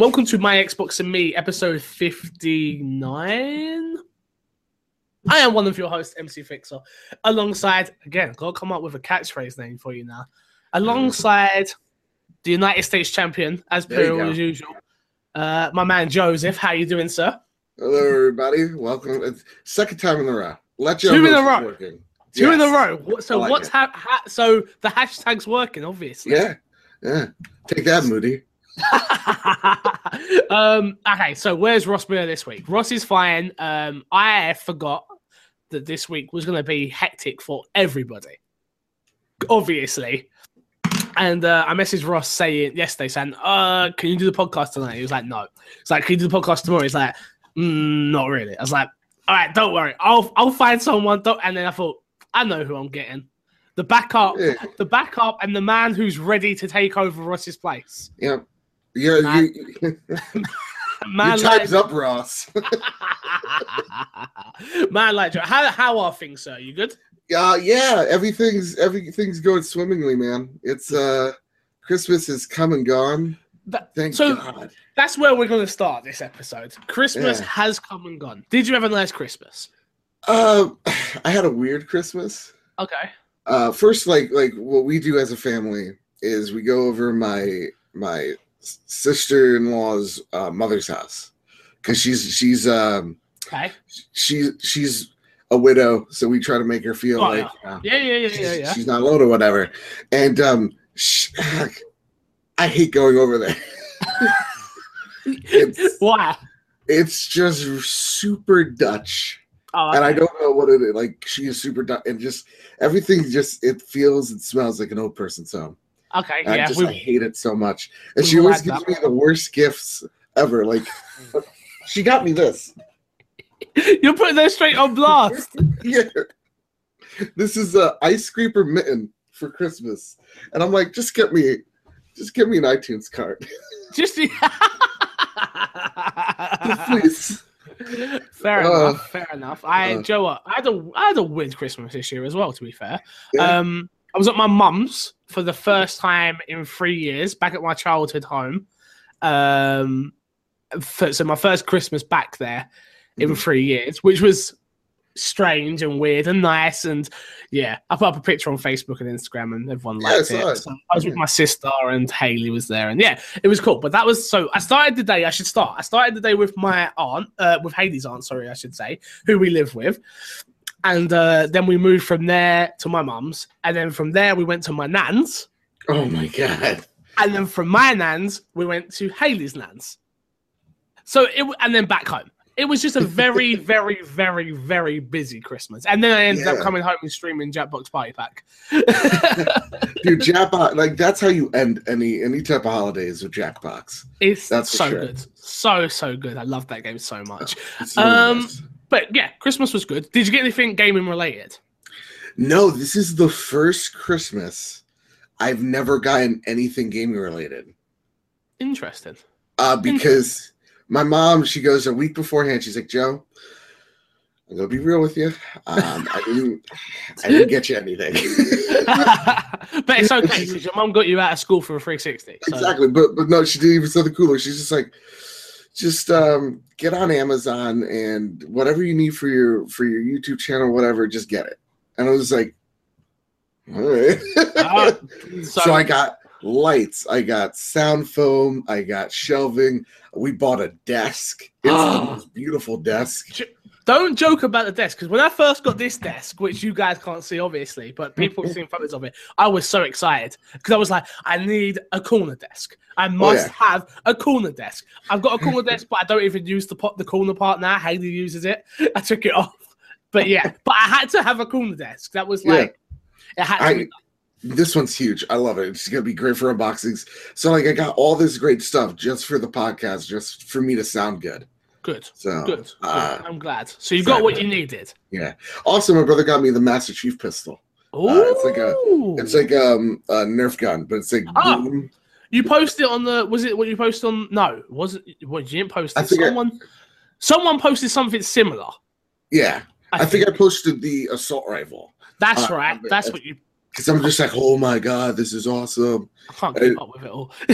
And welcome to My Xbox and Me, episode 59. I am one of your hosts, MC Fixer, alongside, again, gotta come up with a catchphrase name for you now, alongside the United States champion, as per as usual, uh, my man Joseph. How you doing, sir? Hello, everybody. Welcome. It's second time in a row. Let you Two in a row. Working. Two in a row. So like what's ha-, ha- so the hashtag's working, obviously. Yeah, yeah. Take that, Moody. um, okay, so where's Ross Miller this week? Ross is fine. Um, I forgot that this week was going to be hectic for everybody, obviously. And uh, I messaged Ross saying yesterday, saying, "Uh, can you do the podcast tonight?" He was like, "No." It's like, "Can you do the podcast tomorrow?" He's like, mm, "Not really." I was like, "All right, don't worry. I'll I'll find someone." Don't... And then I thought, I know who I'm getting. The backup, Yeah, the backup, and the man who's ready to take over Ross's place. yeah. Yeah, Man, you, Man, your time's up, Ross. man, like, Joe, how how are things, sir? You good? Yeah, yeah. Everything's everything's going swimmingly, man. It's uh, Christmas is come and gone. That- Thank so God. that's where we're going to start this episode. Christmas Yeah. has come and gone. Did you have a nice Christmas? Uh, I had a weird Christmas. Okay. uh first like like what we do as a family is we go over my my sister-in-law's uh, mother's house because she's she's um Okay. she's she's a widow so we try to make her feel Oh, like uh, Yeah, yeah, yeah, she's, yeah, yeah. she's not alone or whatever and um sh i hate going over there it's, Why? it's just super dutch Oh, and I don't know what it is. Like she is super done, and just everything just it feels and smells like an old person's home. Okay, And yeah. I just we- I hate it so much. And she always gives me the worst gifts ever. Like she got me this. You're putting those straight on blast. yeah. This is a ice scraper mitten for Christmas, and I'm like, just get me, just get me an iTunes card, Just please. fair Uh, enough. Fair enough. I uh. Joe, I had a I had a weird Christmas this year as well. To be fair, Yeah. um, I was at my mum's for the first time in three years, back at my childhood home. Um, for, so my first Christmas back there in Mhm. three years, which was strange and weird and nice. And yeah, I put up a picture on Facebook and Instagram, and everyone liked saw it. it. So I was with my sister, and Haley was there, and yeah, it was cool. But that was so. I started the day. I should start. I started the day with my aunt, uh, with Haley's aunt. Sorry, I should say, who we live with. And uh, then we moved from there to my mum's, and then from there we went to my nan's, oh my god. and then from my nan's we went to Haley's nan's. So it and then back home. It was just a very, very, very, very busy Christmas, and then I ended up coming home and streaming Jackbox Party Pack. Dude, Jackbox, like that's how you end any any type of holidays with Jackbox. it's That's so sure. good, so so good. I love that game so much. Really Um, nice. But yeah, Christmas was good. Did you get anything gaming related? No, this is the first Christmas I've never gotten anything gaming related. Interesting. Uh, because my mom, she goes a week beforehand. She's like, Joe, I'm gonna be real with you. Um, I didn't, I didn't get you anything. but it's okay because your mom got you out of school for a 360. So. exactly, but but no, she didn't even say the cooler. She's just like, just um, get on Amazon and whatever you need for your for your YouTube channel, whatever, just get it. And I was like, all right. Ah, so, so, I got lights, I got sound foam, I got shelving. We bought a desk. It's the most beautiful desk. Don't joke about the desk because when I first got this desk, which you guys can't see obviously, but people have seen photos of it, I was so excited because I was like, I need a corner desk. I oh, must yeah. have a corner desk. I've got a corner desk, but I don't even use the pot, the corner part now. Haley uses it. I took it off. But yeah, but I had to have a corner desk. That was Yeah. like, it had to I- be This one's huge. I love it. It's gonna be great for unboxings. So like I got all this great stuff just for the podcast, just for me to sound good. Good. So Good. good. uh, I'm glad. So you got what you needed. yeah. Also, my brother got me the Master Chief pistol. Oh, Uh, it's like a- It's like um a Nerf gun, but it's like Ah. boom. You posted on the was it what you posted on? No, was it? What you didn't post? I It. think I- Someone, someone posted something similar. Yeah. I, think I posted the assault rifle. that's uh, right. That's what you. Because I'm just like, oh my god, this is awesome. I can't keep up with it all.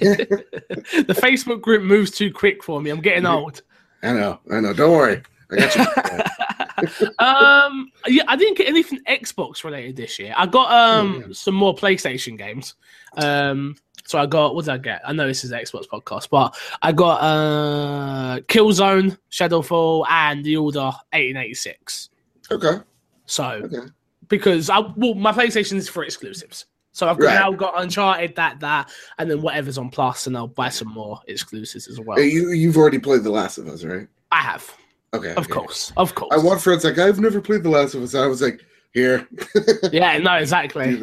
the Facebook group moves too quick for me. I'm getting old. I know, I know. Don't worry, I got you. um, yeah, I didn't get anything Xbox related this year. I got um Oh, some more PlayStation games. Um, so I got what did I get? I know this is an Xbox podcast, but I got uh Killzone, Shadowfall, and The Order 1886. okay, So okay. Because I well, my PlayStation is for exclusives. So I've got, Right. now got Uncharted, that, that, and then whatever's on Plus, and I'll buy some more exclusives as well. You you've already played The Last of Us, right? I have, Okay, of okay. course, of course. I want friends like I've never played The Last of Us. I was like, here, yeah, no, exactly,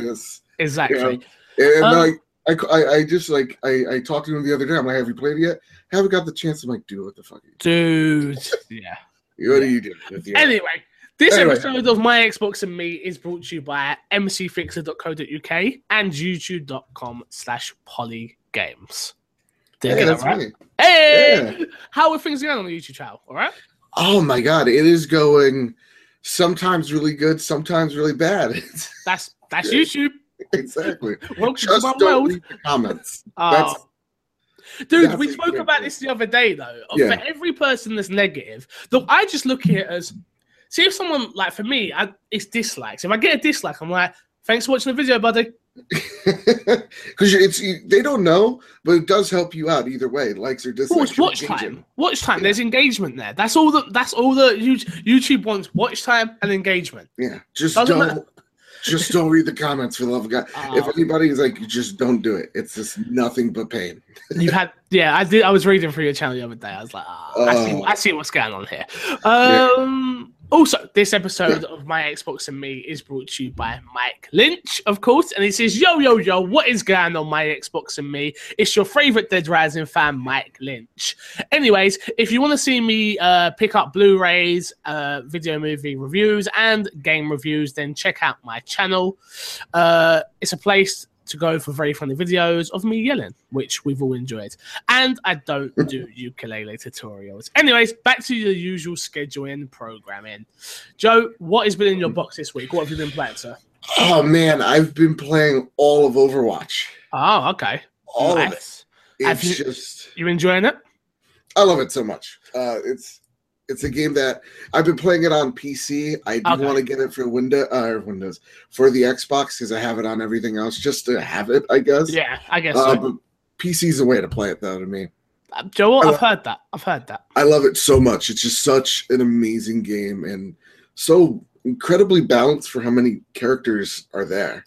exactly. And Um, like, I, I, I just like I, I talked to him the other day. I'm like, have you played it yet? Haven't got the chance. I'm like, dude, what the fuck? Are you, Dude, yeah. what are you doing? Anyway, this Anyway. episode of My Xbox and Me is brought to you by mcfixer.co.uk and youtube.com slash polygames. Did Hey, that right? me. Hey! How are things going on the YouTube channel? All right? Oh my god, it is going sometimes really good, sometimes really bad. That's that's YouTube. exactly. Welcome to my world. comments. Oh. That's Dude, that's we spoke about this the other day, though. Yeah. For every person that's negative, though, I just look at it as see if someone like for me, I, it's dislikes. If I get a dislike, I'm like, thanks for watching the video, buddy. because it's you, they don't know, but it does help you out either way. Likes or dislikes. Watch, you're watch engaging. time. Watch time. There's engagement there. That's all that. That's all that YouTube, wants. Watch time and engagement. Yeah, just Doesn't don't. matter. Just don't read the comments for the love of God. if Oh. anybody is like, just don't do it. It's just nothing but pain. You had, yeah, I did. I was reading through your channel the other day. I was like, ah, I, see, Oh. I see what's going on here. Um, Also, this episode of My Xbox and Me is brought to you by Mike Lynch, of course, and he says, "Yo, yo, yo, what is going on, My Xbox and Me? It's your favorite Dead Rising fan, Mike Lynch." Anyways, if you want to see me uh, pick up Blu-rays, uh, video movie reviews, and game reviews, then check out my channel. Uh, it's a place to go for very funny videos of me yelling, which we've all enjoyed. And I don't do ukulele tutorials. Anyways, back to the usual scheduling programming. Joe, what has been in your box this week? What have you been playing, sir? Oh man, I've been playing all of Overwatch. Oh, okay. All of it. It's you- just You enjoying it? I love it so much. Uh, it's it's a game that I've been playing it on PC. I do Okay. want to get it for window uh, Windows for the Xbox because I have it on everything else just to have it. I guess. Yeah, I guess Uh, so. but PC's the way to play it though to me. Uh, Joe, I I've heard that. I've heard that. I love it so much. It's just such an amazing game and so incredibly balanced for how many characters are there.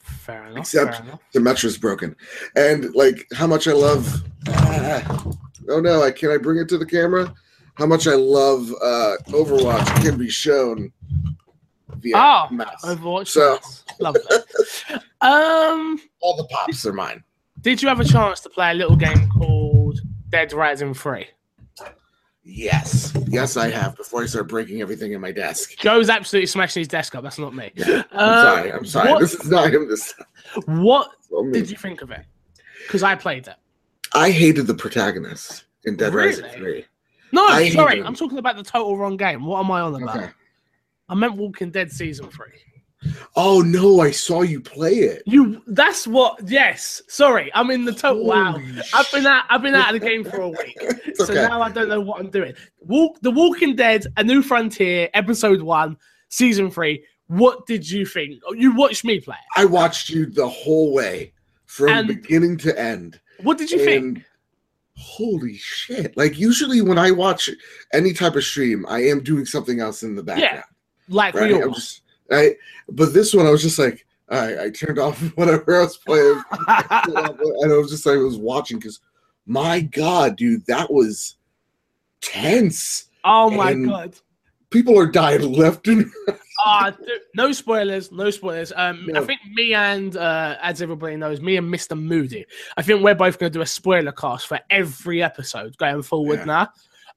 Fair enough. Except- fair enough. The meta's broken, and like how much I love. Ah, oh no! I can I bring it to the camera? How much I love uh, Overwatch can be shown via Oh, mouse. Overwatch. So- nice. love that. um, All the pops are mine. did you have a chance to play a little game called Dead Rising Three? Yes, yes, I have. Before I start breaking everything in my desk. Joe's absolutely smashing his desk up. That's not me. I'm Uh, sorry. I'm sorry. what- This is not him. This What did you think of it? Because I played it. I hated the protagonist in Dead Rising Really? Three. No, I sorry. I'm talking about the total wrong game. What am I on about? Okay. I meant Walking Dead season three. Oh no! I saw you play it. You, that's what. Yes, sorry, I'm in the total. Wow, Holy I've been out. I've been out of the game for a week, so okay. now I don't know what I'm doing. Walk, The Walking Dead, A New Frontier, episode one, season three. What did you think? Oh, You watched me play. it. I watched you the whole way from And- beginning to end. What did you think? Holy shit! Like usually when I watch any type of stream, I am doing something else in the background. Yeah. Like right? I'm just, I, but this one I was just like, I, I turned off whatever I was playing, and I was just like, I was watching because, my god, dude, that was tense. oh my and- god. People are dying left and Ah, dude, no spoilers, no spoilers. Um, I think me and uh, as everybody knows, me and Mr. Moody. I think we're both going to do a spoiler cast for every episode going forward Yeah. now.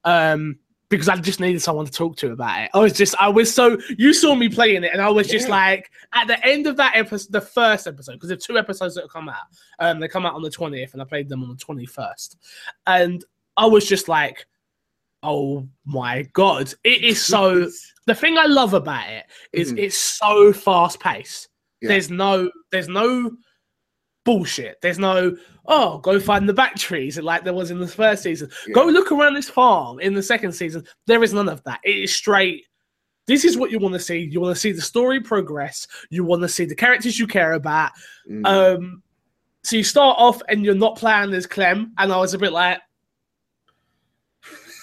Um, because I just needed someone to talk to about it. I was just, I was so you saw me playing it, and I was just Yeah. like, at the end of that episode, the first episode, because there's two episodes that have come out. Um, they come out on the twentieth, and I played them on the twenty first, and I was just like, oh my god, it is so the thing I love about it is Mhm. it's so fast paced. Yeah. There's no there's no bullshit. There's no oh go find the batteries like there was in the first season. Yeah. Go look around this farm in the second season. There is none of that. It is straight. This is what you want to see. You want to see the story progress. You want to see the characters you care about. Mm. Um, so you start off and you're not playing as Clem, and I was a bit like,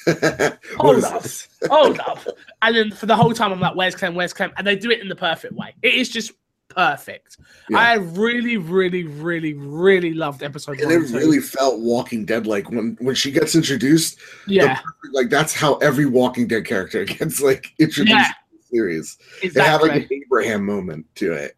What hold is up. this? hold up. And then for the whole time, I'm like, where's Clem? Where's Clem? And they do it in the perfect way. It is just perfect. Yeah. I really, really, really, really loved episode And one. it really felt Walking Dead like when when she gets introduced. yeah, perfect- like that's how every Walking Dead character gets like introduced Yeah. to the series. It had exactly. like an Abraham moment to it,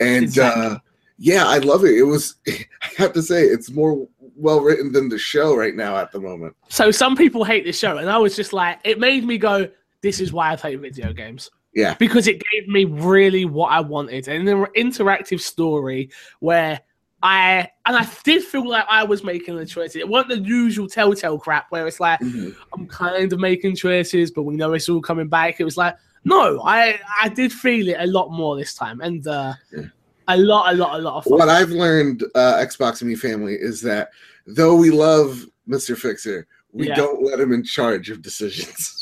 and Exactly. uh, yeah, I love it. It was I have to say it's more well written than the show right now at the moment. so some people hate this show, and I was just like, it made me go, this is why I play video games. Yeah. Because it gave me really what I wanted and an inter- interactive story where I, and I did feel like I was making the choices. It wasn't the usual telltale crap where it's like, Mhm. I'm kind of making choices, but we know it's all coming back. It was like, no, I I did feel it a lot more this time, and uh, Yeah. A lot, a lot, a lot of fun. What I've learned, uh, Xbox and me family, is that though we love Mister Fixer, we Yeah. don't let him in charge of decisions.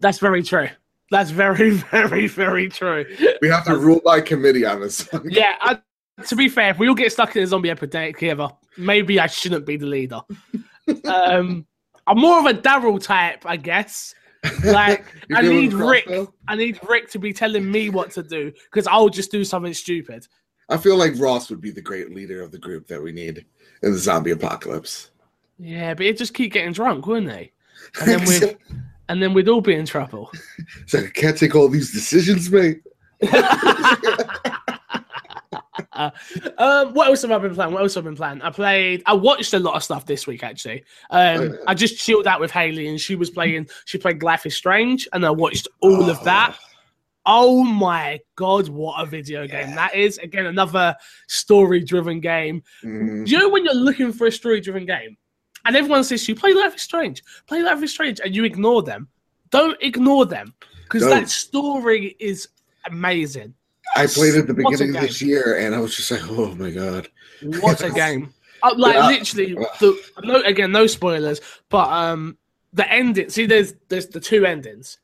That's very true. That's very, very, very true. we have to rule by committee on this. Yeah, I, to be fair, if we all get stuck in a zombie epidemic together, maybe I shouldn't be the leader. um, I'm more of a Daryl type, I guess. Like, I need Rick. crossbow? I need Rick to be telling me what to do because I'll just do something stupid. I feel like Ross would be the great leader of the group that we need in the zombie apocalypse. Yeah, but he'd just keep getting drunk, wouldn't they? And then we'd, and then we'd all be in trouble. So like I can't take all these decisions, mate. um, what else have I been playing? What else have I been playing? I played. I watched a lot of stuff this week. Actually, um, Oh, yeah. I just chilled out with Haley, and she was playing. She played Life is Strange, and I watched all of that. Oh my god, what a video game Yeah. that is! Again, another story-driven game. Mm, Do you know when you're looking for a story-driven game, and everyone says to you, "Play Life is Strange, play Life is Strange," and you ignore them? Don't ignore them because that story is amazing. I played at the beginning of this year, and I was just like, "Oh my god!" What a game! Uh, like Yeah. literally, the, no, again, no spoilers, but um, the ending. See, there's there's the two endings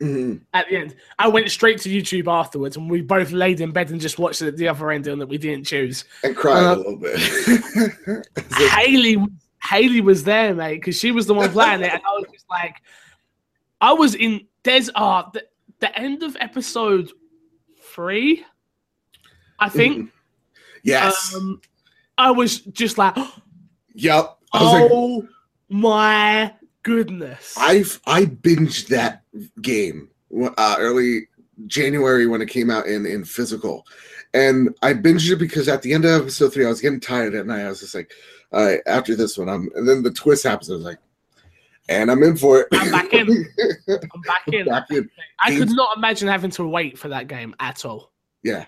Mhm. at the end. I went straight to YouTube afterwards, and we both laid in bed and just watched the, the other ending that we didn't choose. And cried Uh, a little bit. Haley, Haley was there, mate, because she was the one playing it, and I was just like, I was in. There's uh the, the end of episode three, I think. mhm. yes. Um, I was just like, yep. Was like, oh my goodness! I've I binged that game uh, early January when it came out in in physical, and I binged it because at the end of episode three I was getting tired at night. I was just like, all right, after this one, I'm and then the twist happens. I was like, and I'm in for it. I'm back in. I'm back in. back in. I could not imagine having to wait for that game at all. Yeah,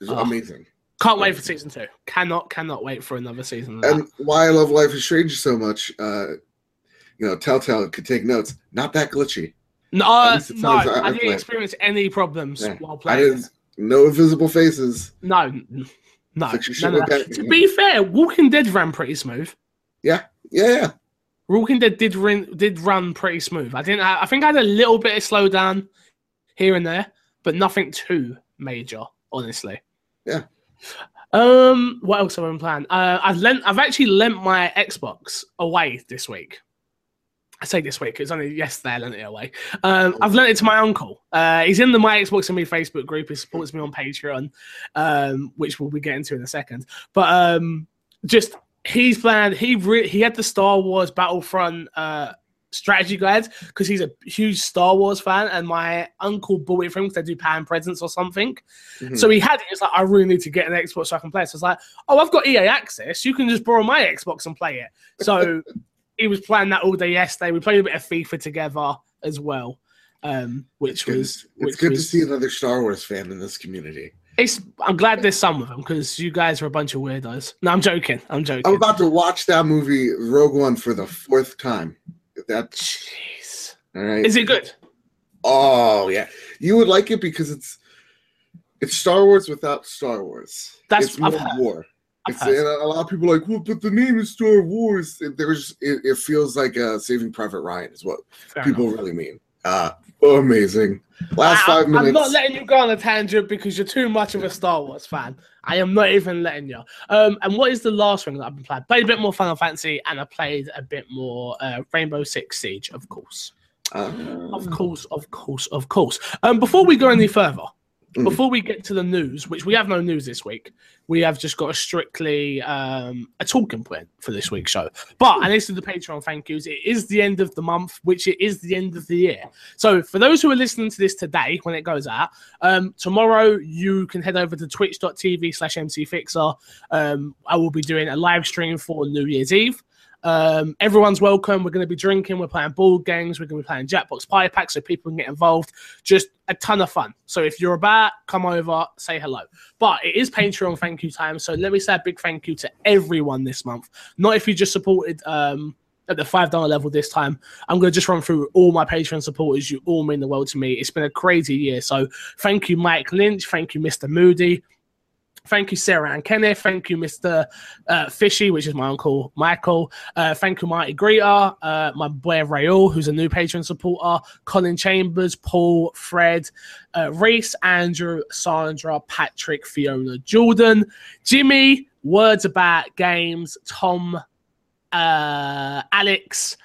it's Oh. amazing. Can't wait for season two. Cannot, cannot wait for another season. Of that. And why I love Life is Strange so much, uh, you know, Telltale could take notes. Not that glitchy. no, uh, no, I- I I didn't played. experience any problems Yeah. while I playing. didn't. No invisible faces. No, no, Fix your shit none of with that. that. To be fair, Walking Dead ran pretty smooth. Yeah, yeah. Walking Dead did run, did run pretty smooth. I didn't. I think I had a little bit of slowdown here and there, but nothing too major, honestly. Yeah. Um. What else have I been playing? Uh, I've lent. I've actually lent my Xbox away this week. I say this week. It was only yesterday I lent it away. Um, I've lent it to my uncle. Uh, he's in the My Xbox and Me Facebook group. He supports me on Patreon, um, which we'll be getting to in a second. But um, just he's planned. He re- he had the Star Wars Battlefront uh, strategy guide because he's a huge Star Wars fan, and my uncle bought it for him because they do pan presents or something. Mhm. So he had it. It's like I really need to get an Xbox so I can play it. So it's like, oh, I've got EA access. You can just borrow my Xbox and play it. So he was playing that all day yesterday. We played a bit of FIFA together as well, um, which It's good, was it's which good was, to see another Star Wars fan in this community. It's. I'm glad there's some of them because you guys are a bunch of weirdos. No, I'm joking. I'm joking. I'm about to watch that movie Rogue One for the fourth time. That Jeez. all right. Is it good? Oh yeah, you would like it because it's It's Star Wars without Star Wars. That's- it's more war. It's, and a lot of people are like, well, but the name is Star Wars. It, there's, it, it feels like uh, Saving Private Ryan is what Fair people enough. really mean. Uh, amazing. Last I- five I'm minutes. not letting you go on a tangent because you're too much of a Star Wars fan. I am not even letting you. Um, and what is the last thing that I've been playing? Played a bit more Final Fantasy, and I played a bit more uh, Rainbow Six Siege, of course, Uh, of course, of course, of course. Um, before we go any further. Before we get to the news, which we have no news this week, we have just got a strictly um, a talking point for this week's show. But and this is the Patreon thank yous. It is the end of the month, which it is the end of the year. So for those who are listening to this today, when it goes out, um, tomorrow you can head over to twitch.tv slash mcfixer. Um, I will be doing a live stream for New Year's Eve. Um, everyone's welcome. We're going to be drinking. We're playing board games. We're going to be playing Jackbox Pie Pack so people can get involved. Just a ton of fun. So if you're about, come over, say hello. But it is Patreon thank you time. So let me say a big thank you to everyone this month. Not if you just supported um, at the five dollar level this time. I'm going to just run through all my Patreon supporters. You all mean the world to me. It's been a crazy year. So thank you, Mike Lynch. Thank you, Mr. Moody. Thank you, Sarah and Kenneth. Thank you, Mr. Uh, Fishy, which is my uncle Michael. Uh, thank you, Mighty Greeter. Uh, my boy Raul, who's a new patron supporter. Colin Chambers, Paul, Fred, uh, Reese, Andrew, Sandra, Patrick, Fiona, Jordan, Jimmy, Words About Games, Tom, uh, Alex,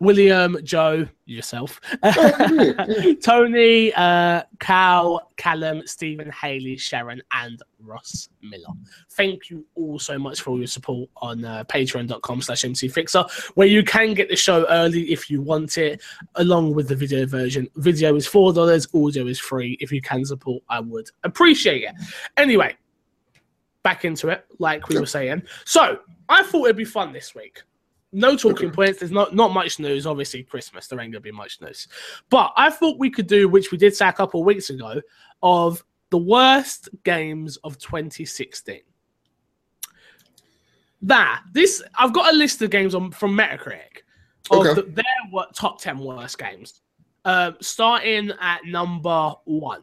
William, Joe, yourself. Tony, uh, Cal, Callum, Stephen, Haley, Sharon, and Ross Miller. Thank you all so much for all your support on uh, patreon.com slash mcfixer, where you can get the show early if you want it, along with the video version. Video is $4, audio is free. If you can support, I would appreciate it. Anyway, back into it, like we were saying. So, I thought it'd be fun this week. No talking points. There's not not much news. Obviously, Christmas there ain't gonna be much news. But I thought we could do, which we did say a couple of weeks ago, of the worst games of 2016. That this I've got a list of games on from Metacritic of Okay. the, their wo- top 10 worst games. Um, starting at number one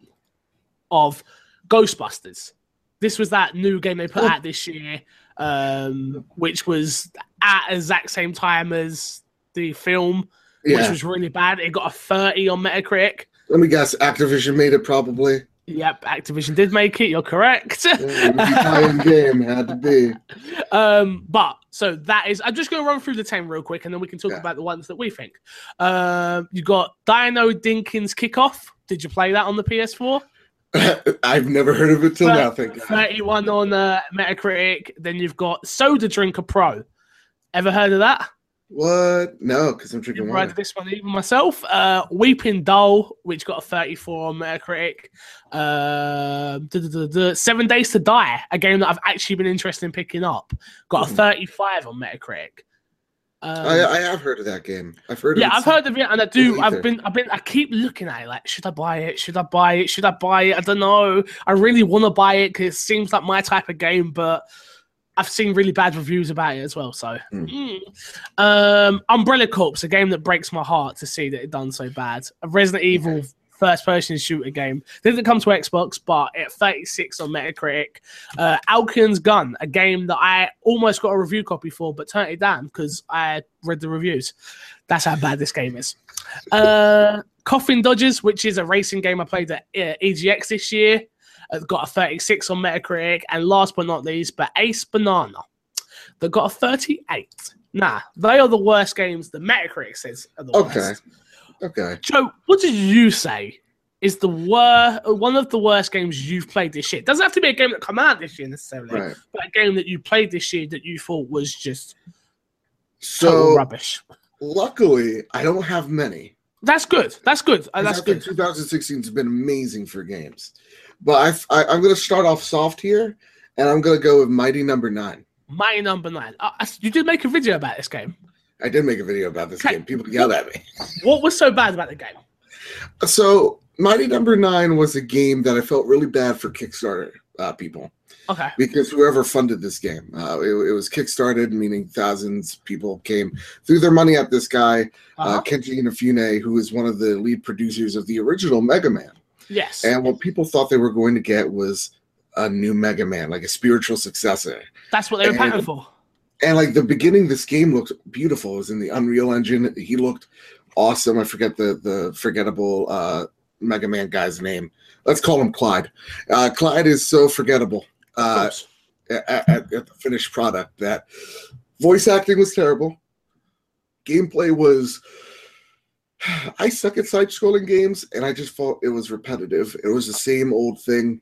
of Ghostbusters. This was that new game they put Oh. out this year, um, which was at the exact same time as the film, which was really bad. It got a 30 on Metacritic. Let me guess. Activision made it probably. Yep, Activision did make it. You're correct. Yeah, Italian game had to be. um, but so that is. I'm just going to run through the ten real quick, and then we can talk Yeah. about the ones that we think. Um, you got Dino Dini's Kickoff. Did you play that on the PS4? I've never heard of it till now. Thank God. 31 on uh, Metacritic. Then you've got Soda Drinker Pro. Ever heard of that? What? No, because I'm drinking wine. this one even myself. Uh, Weeping Doll, which got a 34 on Metacritic. Um, duh, duh, duh, duh. Seven Days to Die, a game that I've actually been interested in picking up, got a Hmm. 35 on Metacritic. Um, I, I have heard of that game. I've heard. yeah, of it I've heard of it, and I do. I've been, I've been, I keep looking at it like, should I buy it? Should I buy it? Should I buy it? I don't know. I really want to buy it because it seems like my type of game, but I've seen really bad reviews about it as well. So, Hmm. mm. um, Umbrella Corps, a game that breaks my heart to see that it done so bad. Resident Evil first-person shooter game didn't come to Xbox, but at 36 on Metacritic. Uh, Alekhine's Gun, a game that I almost got a review copy for, but turned it down because I read the reviews. That's how bad this game is. Uh, Coffin Dodgers, which is a racing game I played at uh, EGX this year, uh, got a 36 on Metacritic. And last but not least, but Ace Banana, that got a 38. Nah, they are the worst games the Metacritic says are the Okay. worst. Okay. Joe, what did you say is the worst, one of the worst games you've played this year? Doesn't have to be a game that come out this year necessarily, Right. but a game that you played this year that you thought was just So rubbish. luckily, I don't have many. That's good. That's good. Uh, that's I good. 2016 has been amazing for games, but I've, I, I'm going to start off soft here, and I'm going to go with Mighty Number Nine. Mighty Number Nine. Uh, you did make a video about this game. I did make a video about this Okay. game. People yelled at me. What was so bad about the game? So Mighty Number Nine was a game that I felt really bad for Kickstarter uh, people Okay. because whoever funded this game, uh, it, it was kickstarted, meaning thousands of people came threw their money at this guy, uh, Uh-huh. Keiji Inafune, who is one of the lead producers of the original Mega Man. Yes. And what people thought they were going to get was a new Mega Man, like a spiritual successor. That's what they were and- panting for. And like the beginning, this game looked beautiful. It was in the Unreal Engine. He looked awesome. I forget the the forgettable uh, Mega Man guy's name. Let's call him Clyde. Uh, Clyde is so forgettable uh, at, at, at the finished product that voice acting was terrible. Gameplay was. I suck at side scrolling games, and I just felt it was repetitive. It was the same old thing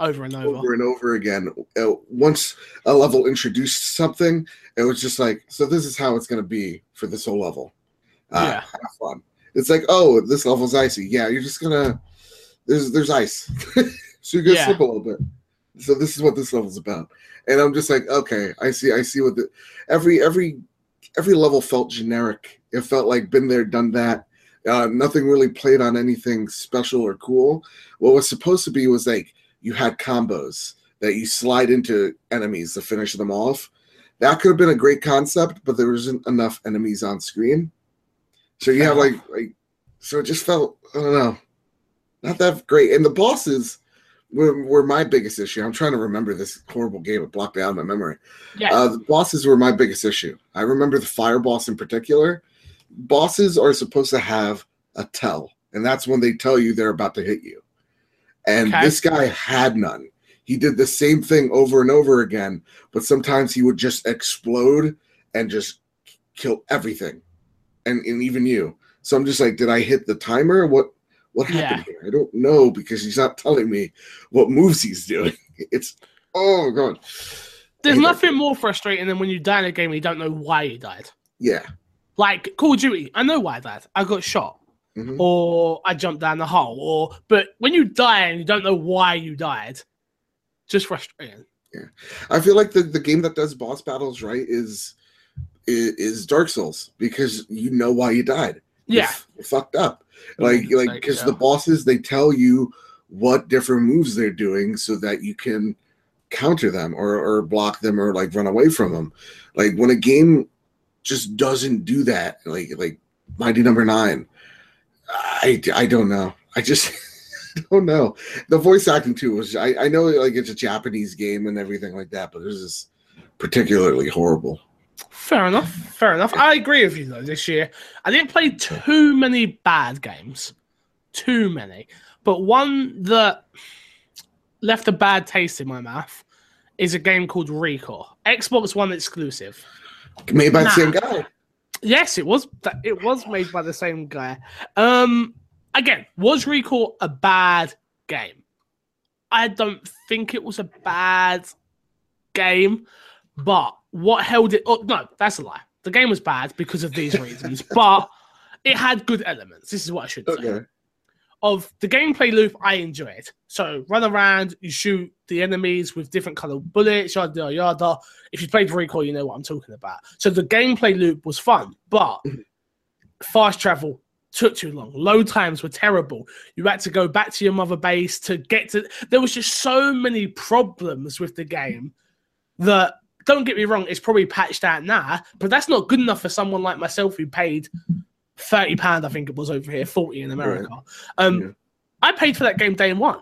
over and over. over and over again. Uh, once a level introduced something, it was just like, so this is how it's going to be for this whole level. Uh, Yeah. Have fun. It's like, oh, this level's icy. Yeah, you're just gonna. There's there's ice, so you gotta Yeah. slip a little bit. So this is what this level's about, and I'm just like, okay, I see, I see what the every every every level felt generic. It felt like been there, done that. Uh, nothing really played on anything special or cool. What was supposed to be was like you had combos that you slide into enemies to finish them off. That could have been a great concept, but there wasn't enough enemies on screen. So you have like like so it just felt I don't know, not that great. And the bosses were, were my biggest issue. I'm trying to remember this horrible game. It blocked me out of my memory. Yeah. Uh, the bosses were my biggest issue. I remember the fire boss in particular. Bosses are supposed to have a tell, and that's when they tell you they're about to hit you. And Okay. this guy had none. He did the same thing over and over again, but sometimes he would just explode and just kill everything, and, and even you. So I'm just like, did I hit the timer? What what happened here? I don't know because he's not telling me what moves he's doing. It's oh god, There's nothing more frustrating than when you die in a game and you don't know why you died. yeah. Like Call of Duty, I know why I died. I got shot, Mhm. or I jumped down the hole, or but when you die and you don't know why you died, just frustrating. Yeah, I feel like the, the game that does boss battles right is, is is Dark Souls because you know why you died. You're Yeah, you're fucked up. Like You're like because yeah. the bosses they tell you what different moves they're doing so that you can counter them or or block them or like run away from them. Like when a game just doesn't do that, like like Mighty Number Nine, I I don't know. I just. don't know. The voice acting too was I, I know like it's a Japanese game and everything like that, but was just particularly horrible. fair enough. Fair enough. I agree with you though. This year, I didn't play too many bad games, too many, but one that left a bad taste in my mouth is a game called ReCore, Xbox One exclusive. Made by Nah. the same guy. Yes, it was. It was made by the same guy. Um, again, was ReCore a bad game? I don't think it was a bad game, but what held it? up? no, that's a lie. The game was bad because of these reasons, but it had good elements. This is what I should say Okay. Of the gameplay loop I enjoyed. So run around, you shoot the enemies with different colored bullets, yada yada. If you played ReCore, you know what I'm talking about. So the gameplay loop was fun, but fast travel took too long. Load times were terrible. You had to go back to your mother base to get to. There was just so many problems with the game that. Don't get me wrong, it's probably patched out now, but that's not good enough for someone like myself who paid thirty pound, I think it was over here, forty in America. Um, Yeah. I paid for that game day one.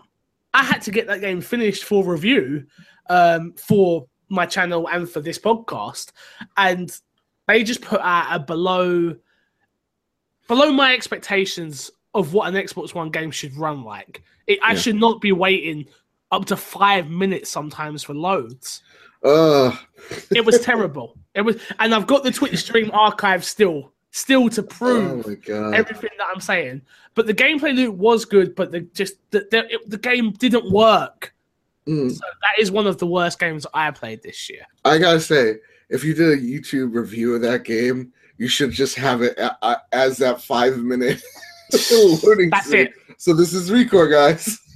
I had to get that game finished for review um, for my channel and for this podcast, and they just put out a below below my expectations of what an Xbox One game should run like. It, I Yeah. should not be waiting up to five minutes sometimes for loads. Uh It was terrible. It was, and I've got the Twitch stream archive still, still to prove oh everything that I'm saying. But the gameplay loop was good, but the just the the, it, the game didn't work. Mm. So that is one of the worst games I played this year. I gotta say, if you did a YouTube review of that game, you should just have it a- a- as that five minute loading. That's screen. it. So this is Recore, guys.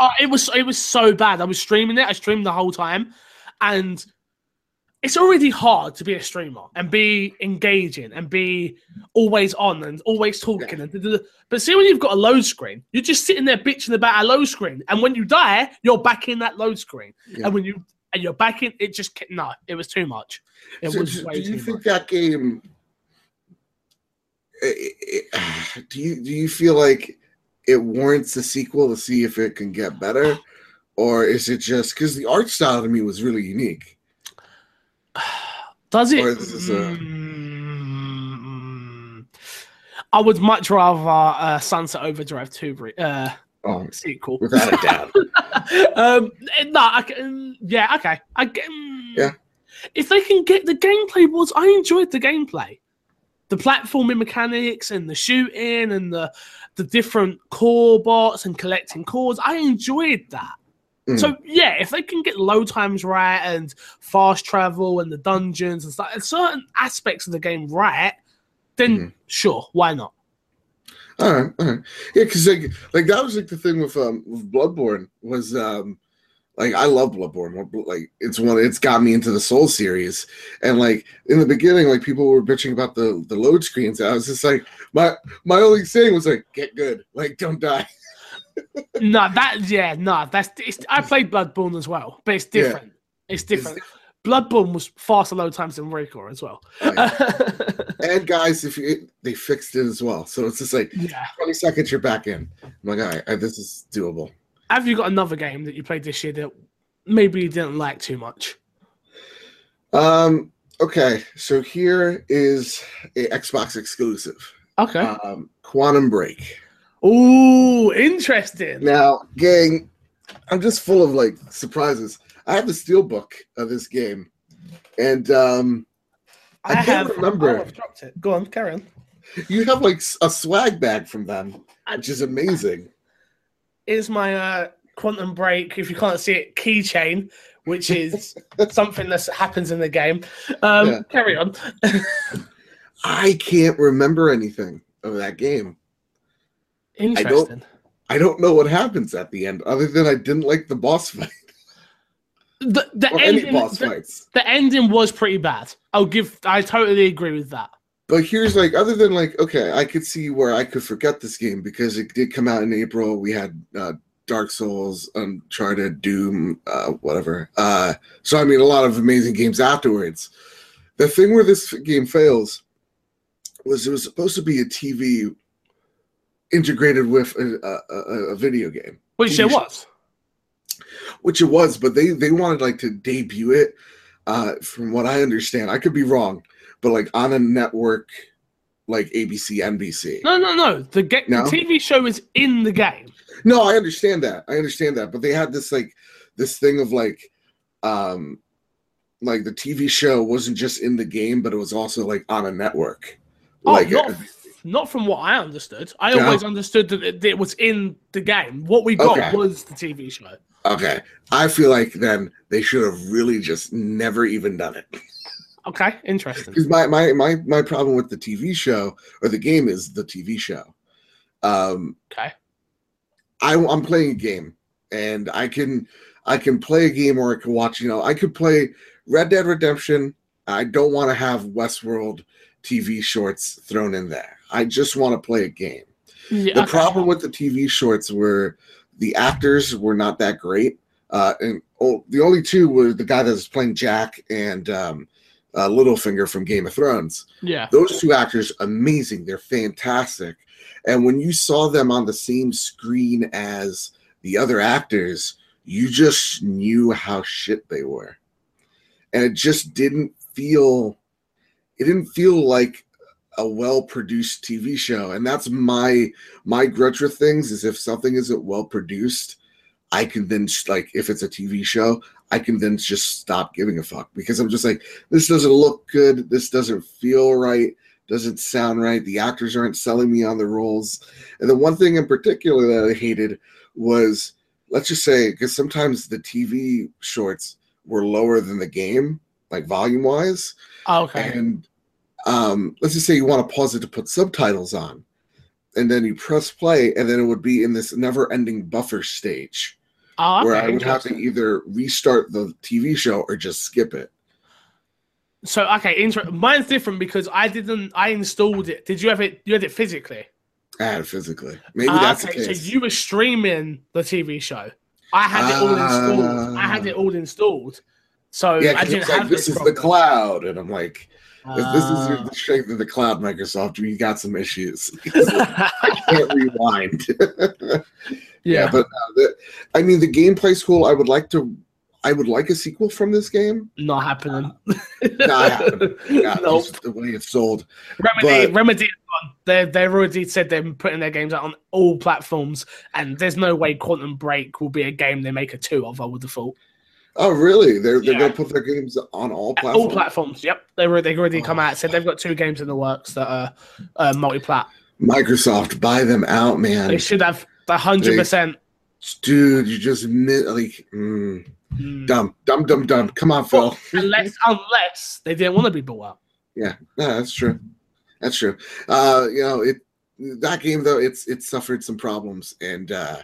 Oh, it was it was so bad. I was streaming it. I streamed the whole time, and it's already hard to be a streamer and be engaging and be always on and always talking. And da-da-da. but see, when you've got a load screen, you're just sitting there bitching about a load screen, and when you die, you're back in that load screen. Yeah. And when you and you're back in, it just no, it was too much. It So was do, you think much. that game? eh, eh, Do you do you feel like it warrants a sequel to see if it can get better, or is it just because the art style to me was really unique? Does it? A- Mm, I would much rather uh, Sunset Overdrive 2 re- uh, Oh, sequel. without a doubt. um, no, I can, yeah, okay. I get, mm, Yeah. If they can get the gameplay was, I enjoyed the gameplay, the platforming mechanics and the shooting and the the different core bots and collecting cores. I enjoyed that. Mm. So yeah, if they can get low times right and fast travel and the dungeons and stuff, and certain aspects of the game right, then Mhm. sure, why not? All right, all right. Yeah, because like, like that was like the thing with um with Bloodborne was um like I love Bloodborne. Like it's one it's got me into the Soul series. And like in the beginning, like people were bitching about the the load screens. I was just like my my only saying was like get good. Like don't die. no, that yeah, no, that's it's, I played Bloodborne as well, but it's Yeah. different. It's different. Bloodborne was faster load times than Recore as well. and guys, if you they fixed it as well. So it's just like yeah. 20 seconds you're back in. I'm like, all right, all right, this is doable. Have you got another game that you played this year that maybe you didn't like too much? Um okay, so here is a Xbox exclusive. Okay. Um Quantum Break. Ooh, interesting. Now, gang, I'm just full of like surprises. I have the steelbook of this game, and um, I can't remember. Oh, I've dropped it. Go on, carry on. you have like a swag bag from them, which is amazing. Is my uh, Quantum Break, if you can't see it, keychain, which is something that happens in the game. Um, Yeah. Carry on. I can't remember anything of that game. Interesting. I don't know what happens at the end, other than I didn't like the boss fight The, the, or any ending, boss the, fights. the ending was pretty bad. I'll give. I totally agree with that. But here's like, other than like, okay, I could see where I could forget this game because it did come out in April. We had uh, Dark Souls, Uncharted, Doom, uh, whatever. Uh, so I mean, a lot of amazing games afterwards. The thing where this game fails was it was supposed to be a TV integrated with a, a, a, video game, Which TV there show. was. which it was, but they they wanted like to debut it. Uh, from what I understand, I could be wrong, but like on a network like ABC, NBC. No, no, no. The, ga- No? the TV show is in the game. No, I understand that. I understand that. But they had this like this thing of like um like the TV show wasn't just in the game, but it was also like on a network. Oh, like not, not from what I understood. I No? always understood that it, it was in the game. What we got Okay. was the TV show. okay. I feel like then they should have really just never even done it. Okay, interesting. Because my, my my my problem with the TV show or the game is the TV show. Um Okay. I, I'm playing a game, and I can I can play a game or I can watch. You know, I could play Red Dead Redemption. I don't want to have Westworld TV shorts thrown in there. I just want to play a game. Yeah, The problem with the TV shorts were the actors were not that great, uh, and oh, the only two were the guy that was playing Jack and um, uh, Littlefinger from Game of Thrones. Yeah. those two actors amazing. They're fantastic. And when you saw them on the same screen as the other actors you just knew how shit they were. And it just didn't feel it didn't feel like a well produced tv show and that's my my grudge with things is if something isn't well produced i can then like if it's a tv show i can then just stop giving a fuck because i'm just like this doesn't look good. This doesn't feel right. Doesn't sound right. The actors aren't selling me on the roles. And the one thing in particular that I hated was, let's just say, because sometimes the TV shorts were lower than the game, like volume wise. Oh, okay. And um, let's just say you want to pause it to put subtitles on, and then you press play, and then it would be in this never-ending buffer stage Oh, where I would have to either restart the TV show or just skip it. So okay, inter- mine's different because I didn't. I installed it. Did you have it? You had it physically. I had it physically. Maybe Ah, that's okay, the so you were streaming the TV show. I had it all installed. I had it all installed. So yeah, I didn't like have this this is the cloud, and I'm like, If this is Uh, the strength of the cloud, Microsoft, we got some issues. I can't rewind. yeah. yeah, but uh, the, I mean, the gameplay's cool. I would like to. I would like a sequel from this game. not happening. Not happening. Yeah, nope. the way it's sold. Remedy, But- Remedy. They they've already said they're putting their games out on all platforms, and there's no way Quantum Break will be a game they make a two of. I would have thought. Oh, really? They're they're Yeah. gonna put their games on all platforms? All platforms. Yep, they were they already come Oh. out. Said they've got two games in the works that are uh, multi-plat. Microsoft, buy them out, man. They should have the hundred percent. Dude, you just like mm, dumb, dumb, dumb, dumb. Come on, Phil. Unless unless they didn't want to be bought out. Yeah, no, that's true. That's true. Uh, you know, it that game though, it's it suffered some problems and uh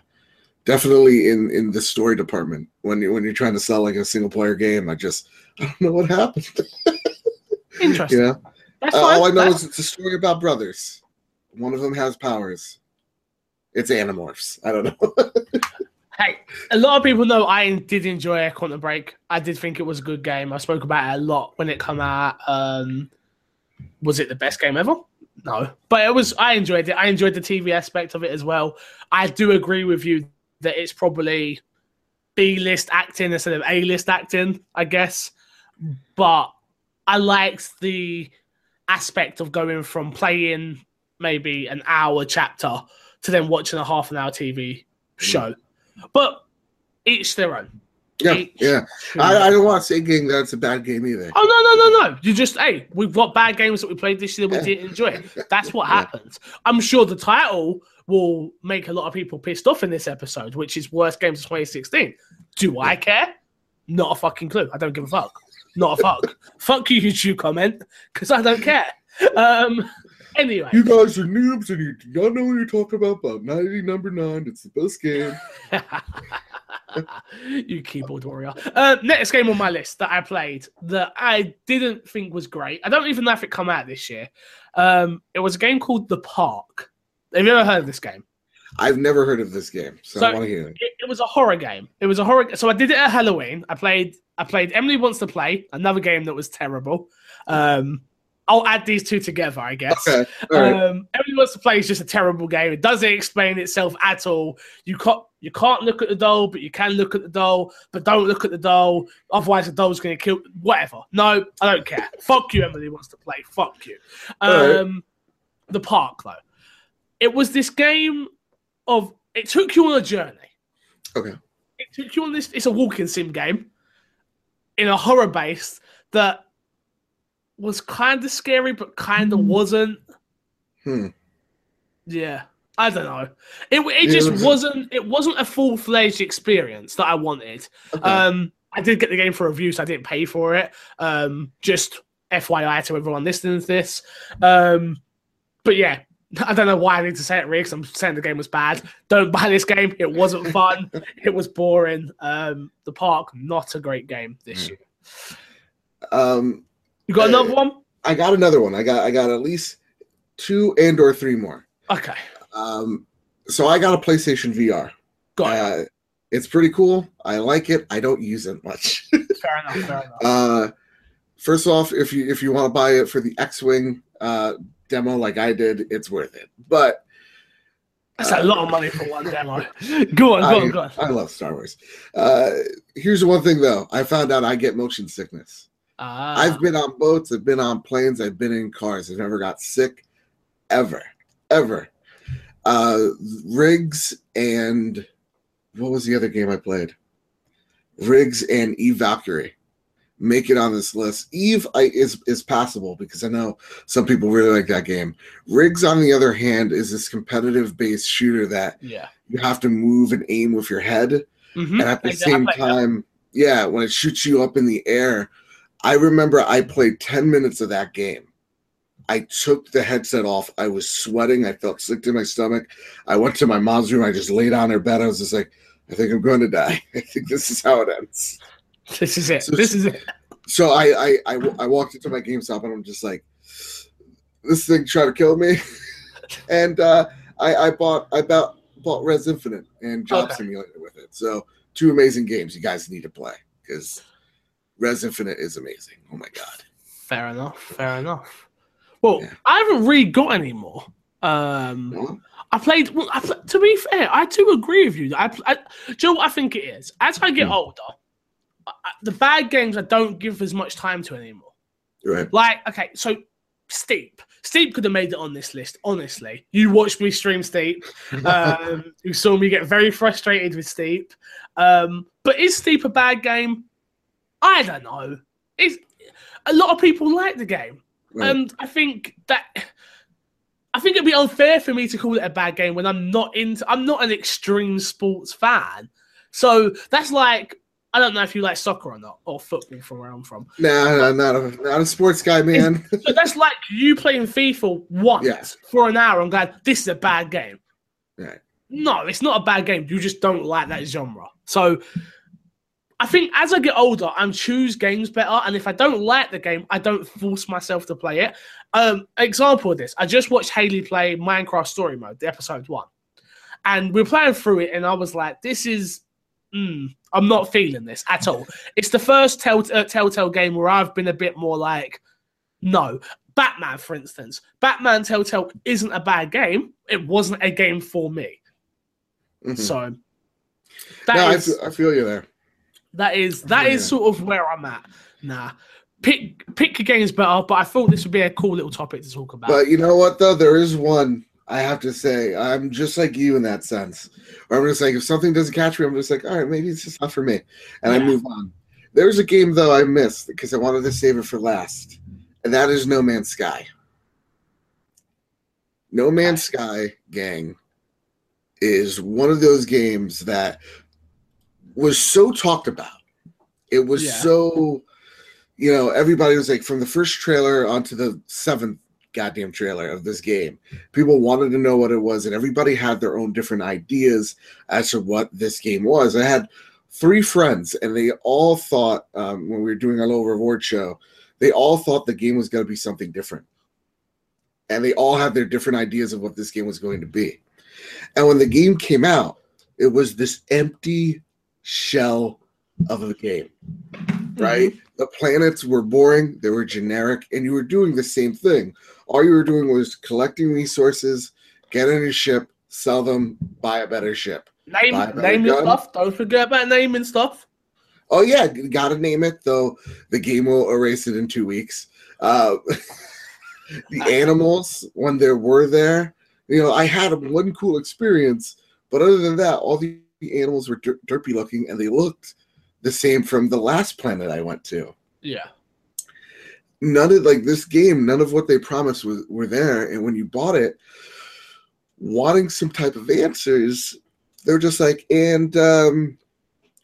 definitely in in the story department when you when you're trying to sell like a single player game, I just I don't know what happened. Interesting. you know, That's Uh, all I know That's- is it's a story about brothers. One of them has powers. It's Animorphs. I don't know. Hey, a lot of people know I did enjoy Quantum Break. I did think it was a good game. I spoke about it a lot when it came out. Um, was it the best game ever? No, but it was. I enjoyed it. I enjoyed the TV aspect of it as well. I do agree with you that it's probably B list acting instead of A list acting, I guess. But I liked the aspect of going from playing maybe an hour chapter to then watching a half an hour TV mm. show. But each their own. yeah, Each yeah. I. I don't want to say game that's a bad game either. Oh no no no no! You just hey, we've got bad games that we played this year that we didn't enjoy. That's what Yeah. happens. I'm sure the title will make a lot of people pissed off in this episode, which is worst games of 2016. Do I care? Not a fucking clue. I don't give a fuck. Not a fuck. fuck you, YouTube comment, because I don't care. Um. Anyway, You guys are noobs and you y'all know what you're talking about, but 90 number nine, it's the best game. you keyboard warrior. Uh, next game on my list that I played that I didn't think was great. I don't even know if it come out this year. Um, it was a game called The Park. Have you ever heard of this game? I've never heard of this game, so, So- I want to hear it. It, it was a horror game. It was a horror. So I did it at Halloween. I played. I played Emily Wants to Play, another game that was terrible. Um, I'll add these two together, I guess. Okay, right. Um, Everyone Wants to Play is just a terrible game. It doesn't explain itself at all. You can't you can't look at the doll, but you can look at the doll, but don't look at the doll. Otherwise, the doll's going to kill. Whatever. No, I don't care. Fuck you, Emily Wants to Play. Fuck you. All right. Um, the park though, it was this game of it took you on a journey. Okay. It took you on this. It's a walking sim game in a horror base that was kind of scary, but kind of wasn't. Hmm. Yeah, I don't know. It it just wasn't. It wasn't a full fledged experience that I wanted. Okay. Um, I did get the game for review, so I didn't pay for it. Um, just FYI to everyone listening to this. Um, but yeah, I don't know why I need to say it, Rick. 'cause I'm saying the game was bad. Don't buy this game. It wasn't fun. it was boring. Um, the park, not a great game this Mm. year. um, You got Uh, another one? I got another one. I got I got at least two and or three more. Okay, Um, so I got a PlayStation VR. got it. Uh, it's pretty cool. I like it. I don't use it much. Fair enough. Fair enough. uh, first off, if you if you want to buy it for the X-wing uh, demo, like I did, it's worth it. But That's a lot of money for one demo. Go on, go I, on, go on. I love Star Wars. Uh, here's the one thing though. I found out I get motion sickness. Ah, I've been on boats, I've been on planes, I've been in cars. I've never got sick ever, ever. Uh, Rigs and what was the other game I played? Rigs and Eve Valkyrie make it on this list. Eve I, is is passable because I know some people really like that game. Rigs, on the other hand, is this competitive based shooter that yeah. you have to move and aim with your head Mhm. and at the same time, yeah, when it shoots you up in the air, I remember I played 10 minutes of that game. I took the headset off. I was sweating. I felt sick to my stomach. I went to my mom's room. I just laid on her bed. I was just like, I think I'm going to die. I think this is how it ends. This is it. So- this is it. So I, I, I, I walked into my GameStop and I'm just like, this thing tried to kill me. and uh, I, I bought, I bought, bought Rez Infinite and Job Okay. Simulator with it. So two amazing games you guys need to play because Rez Infinite is amazing. Oh my god. Fair enough. Fair enough. Well, Yeah. I haven't really got any more. Um, No? I played. Well, I, to be fair, I do agree with you. I, I, do you know what I think it is? As I get Hmm. older, the bad games I don't give as much time to anymore. Right. Like, okay, so Steep. Steep could have made it on this list, honestly. You watched me stream Steep. Um, you saw me get very frustrated with Steep. Um, but is Steep a bad game? I don't know. It's, a lot of people like the game. Right. And I think that I think it'd be unfair for me to call it a bad game when I'm not into I'm not an extreme sports fan. So that's like I don't know if you like soccer or not, or football from where I'm from. Nah, nah, not a not a sports guy, man. So that's like you playing FIFA once Yeah. for an hour and going, this is a bad game. Right. No, it's not a bad game. You just don't like that genre. So I think as I get older, I'm choose games better. And if I don't like the game, I don't force myself to play it. Um, example of this, I just watched Haley play Minecraft Story Mode, the episode one. And we are playing through it, and I was like, this is mm, I'm not feeling this at all. It's the first tell, uh, Telltale game where I've been a bit more like, no. Batman, for instance, Batman Telltale isn't a bad game. It wasn't a game for me. Mhm. So that no, I is feel, I feel you there. that is that is sort of where I'm at. Nah, pick pick your games better, but I thought this would be a cool little topic to talk about. But you know what though? There is one I have to say. I'm just like you in that sense. Where I'm just like, if something doesn't catch me, I'm just like, all right, maybe it's just not for me, and I move on. There's a game though I missed because I wanted to save it for last, and that is No Man's Sky. No Man's Sky, gang, is one of those games that was so talked about. It was Yeah. so, you know, everybody was like, from the first trailer onto the seventh goddamn trailer of this game, people wanted to know what it was, and everybody had their own different ideas as to what this game was. I had three friends, and they all thought, um, when we were doing our little reward show, they all thought the game was going to be something different. And they all had their different ideas of what this game was going to be. And when the game came out, it was this empty shell of a game, right? The planets were boring, they were generic, and you were doing the same thing. All you were doing was collecting resources, getting a ship, sell them, buy a better ship. Name better name your gun. stuff. Don't forget about naming stuff. Oh yeah, gotta name it though. The game will erase it in two weeks. Uh, the animals when there were there, you know, I had one cool experience, but other than that, all the animals were der- derpy looking and they looked the same from the last planet I went to. Yeah. None of like this game, none of what they promised was were there. And when you bought it, wanting some type of answers, they're just like, and um,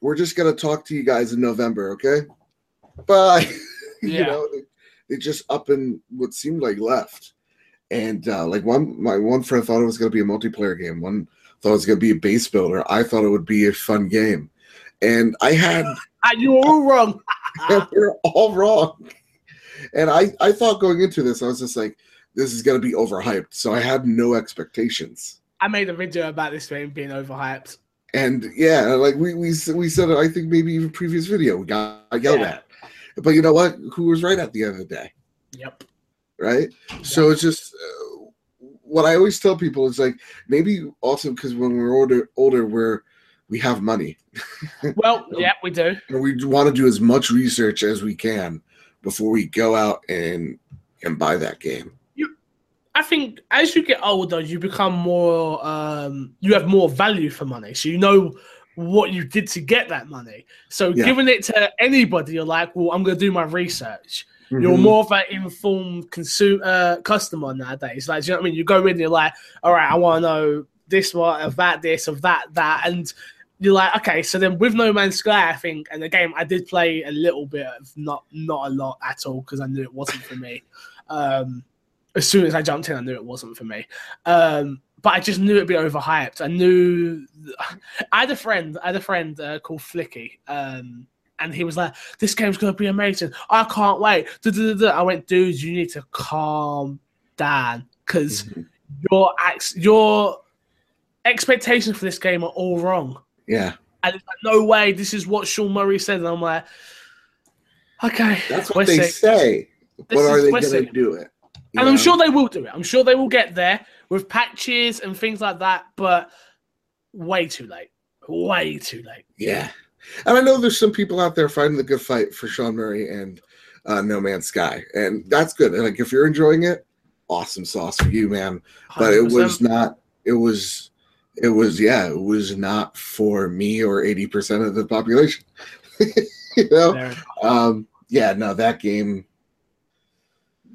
we're just gonna talk to you guys in November, okay? Bye. you Yeah. know, they, they just up and what seemed like left. And uh, like one, my one friend thought it was gonna be a multiplayer game. One thought it was gonna be a base builder. I thought it would be a fun game, and I had you were all wrong. we're all wrong. And I, I thought going into this, I was just like, this is going to be overhyped. So I had no expectations. I made a video about this game being overhyped. And yeah, like we we, we said, it, I think maybe even previous video, we got yelled Yeah. at. But you know what? Who was right at the end of the day, Yep. right? So it's just uh, what I always tell people is like maybe also because when we're older, older, we're we have money Well, yeah, we do. and we want to do as much research as we can before we go out and and buy that game. You, I think as you get older, you become more. Um, you have more value for money, so you know what you did to get that money. So Yeah. giving it to anybody, you're like, well, I'm going to do my research. You're Mhm. more of an informed consumer uh, customer nowadays. Like, do you know what I mean? You go in, you're like, all right, I want to know this, what of that, this, of that, that, and you're like, okay. So then with No Man's Sky, I think, and the game I did play a little bit of, not not a lot at all, because I knew it wasn't for me. Um, as soon as I jumped in, I knew it wasn't for me. Um, but I just knew it'd be overhyped. I knew. I had a friend. I had a friend uh, called Flicky. Um, and he was like, "This game's gonna be amazing. I can't wait." Du-du-du-du. I went, "Dude, you need to calm down because Mhm. your ex- your expectations for this game are all wrong." Yeah, And it's like, no way, this is what Sean Murray said. And I'm like, okay, that's what they sick. say. This When are they going to do it? And I'm sure they will do it. I'm sure they will get there with patches and things like that, but way too late. Way too late. Yeah. And I know there's some people out there fighting the good fight for Sean Murray and uh, No Man's Sky. And that's good. And like if you're enjoying it, awesome sauce for you, man. But it 100%. was not it was it was yeah, it was not for me or 80% of the population. you know? There. Um yeah, no, that game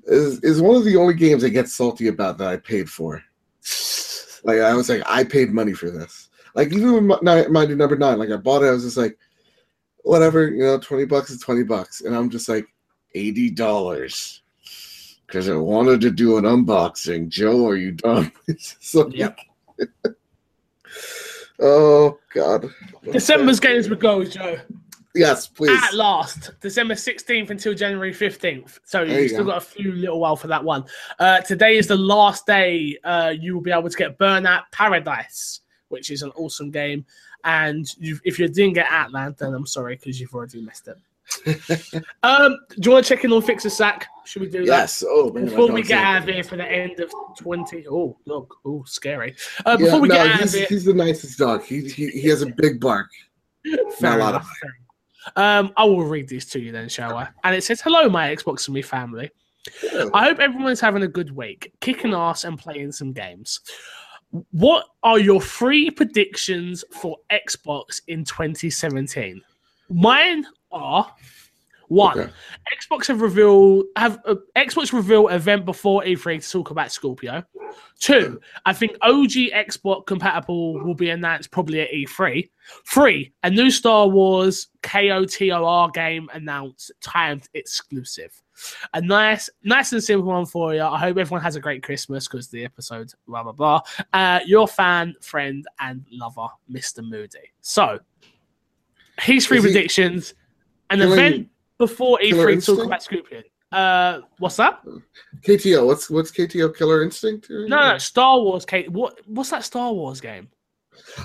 is is one of the only games I get salty about that I paid for. Like I was like, I paid money for this. Like even with Ni- Mighty Number Nine, like I bought it, I was just like, whatever, you know, twenty bucks is twenty bucks, and I'm just like, eighty dollars because I wanted to do an unboxing. Joe, are you done? It's just like, Yep. God. December's games would go, Joe. Yes, please. At last, December 16th until January 15th. So you've you still go. got a few little while for that one. Uh, today is the last day uh, you will be able to get Burnout Paradise, which is an awesome game. And if you didn't get Outland, then I'm sorry because you've already missed it. um, do you want to check in on Fix a Sack? Should we do that? Yes. Oh, man, Before we get out of here for the end of 20. Oh, look. Oh, scary. Uh, Yeah, before we no, get out he's, of here. he's the nicest dog. He, he he has a big bark. Fair Not a lot enough. Um, I will read these to you then, shall I? And it says, "Hello, my Xbox and me family. I hope everyone's having a good week, kicking ass and playing some games. What are your three predictions for Xbox in 2017? Mine are one. Okay. Xbox have revealed have uh, Xbox reveal event before E3 to talk about Scorpio. Two, I think OG Xbox compatible will be announced probably at E3. Three, a new Star Wars KOTOR game announced, timed exclusive. A nice, nice and simple one for you. I hope everyone has a great Christmas because the episode, blah blah blah. Uh, your fan, friend, and lover, Mr. Moody. So, his three Is he- predictions. An Killer- event before Killer E3 to talk about Scorpion. Uh, what's that? KTO. What's what's KTO? Killer Instinct? No, no, Star Wars. Kate, what? What's that Star Wars game?